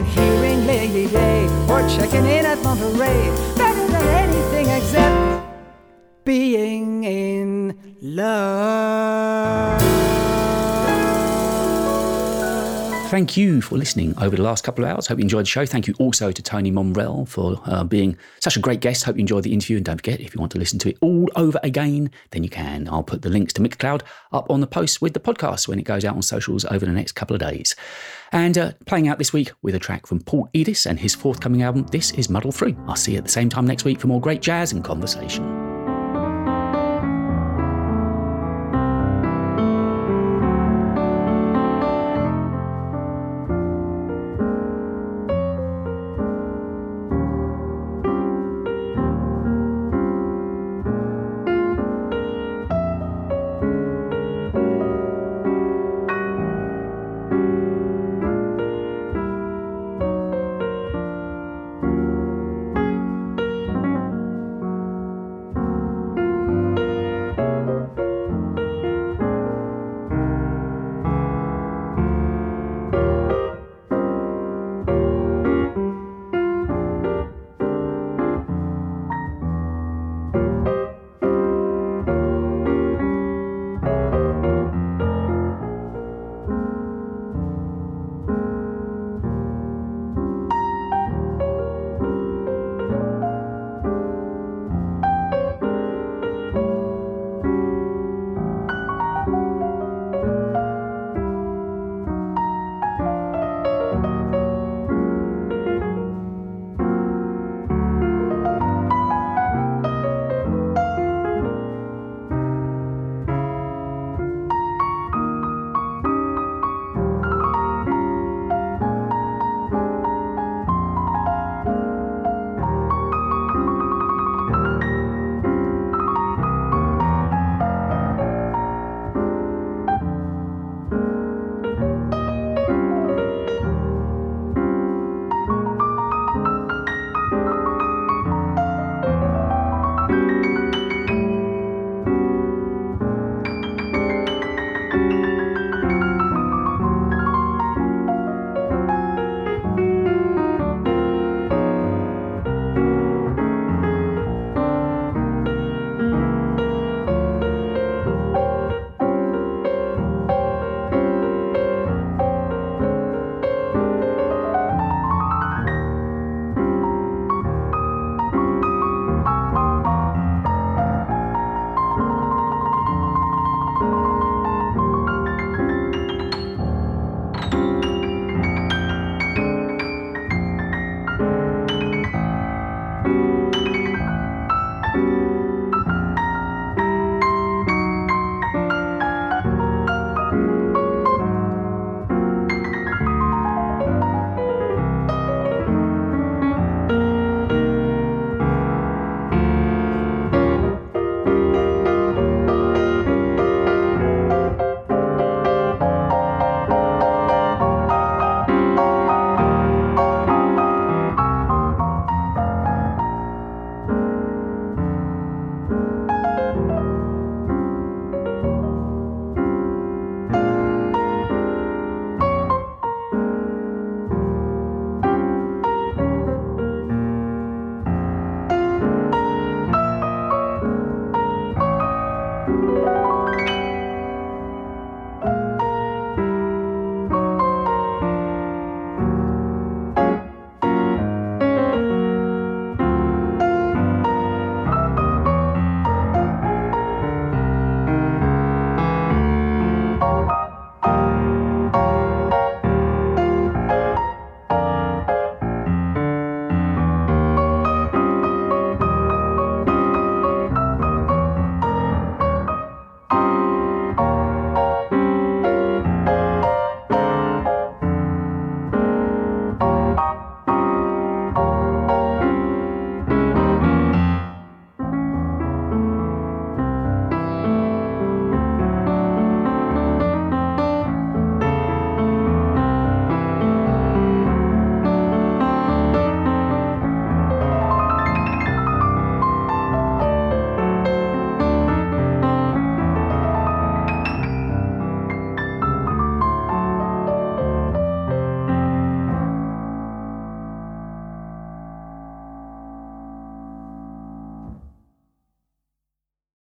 Day or checking in at Monterey. Better than anything except being in love. Thank you for listening over the last couple of hours. Hope you enjoyed the show. Thank you also to Tony Momrelle for uh, being such a great guest. Hope you enjoyed the interview. And don't forget, if you want to listen to it all over again, then you can. I'll put the links to Mixcloud up on the post with the podcast when it goes out on socials over the next couple of days. And uh, playing out this week with a track from Paul Edis and his forthcoming album, this is Muddle Through. I'll see you at the same time next week for more great jazz and conversation.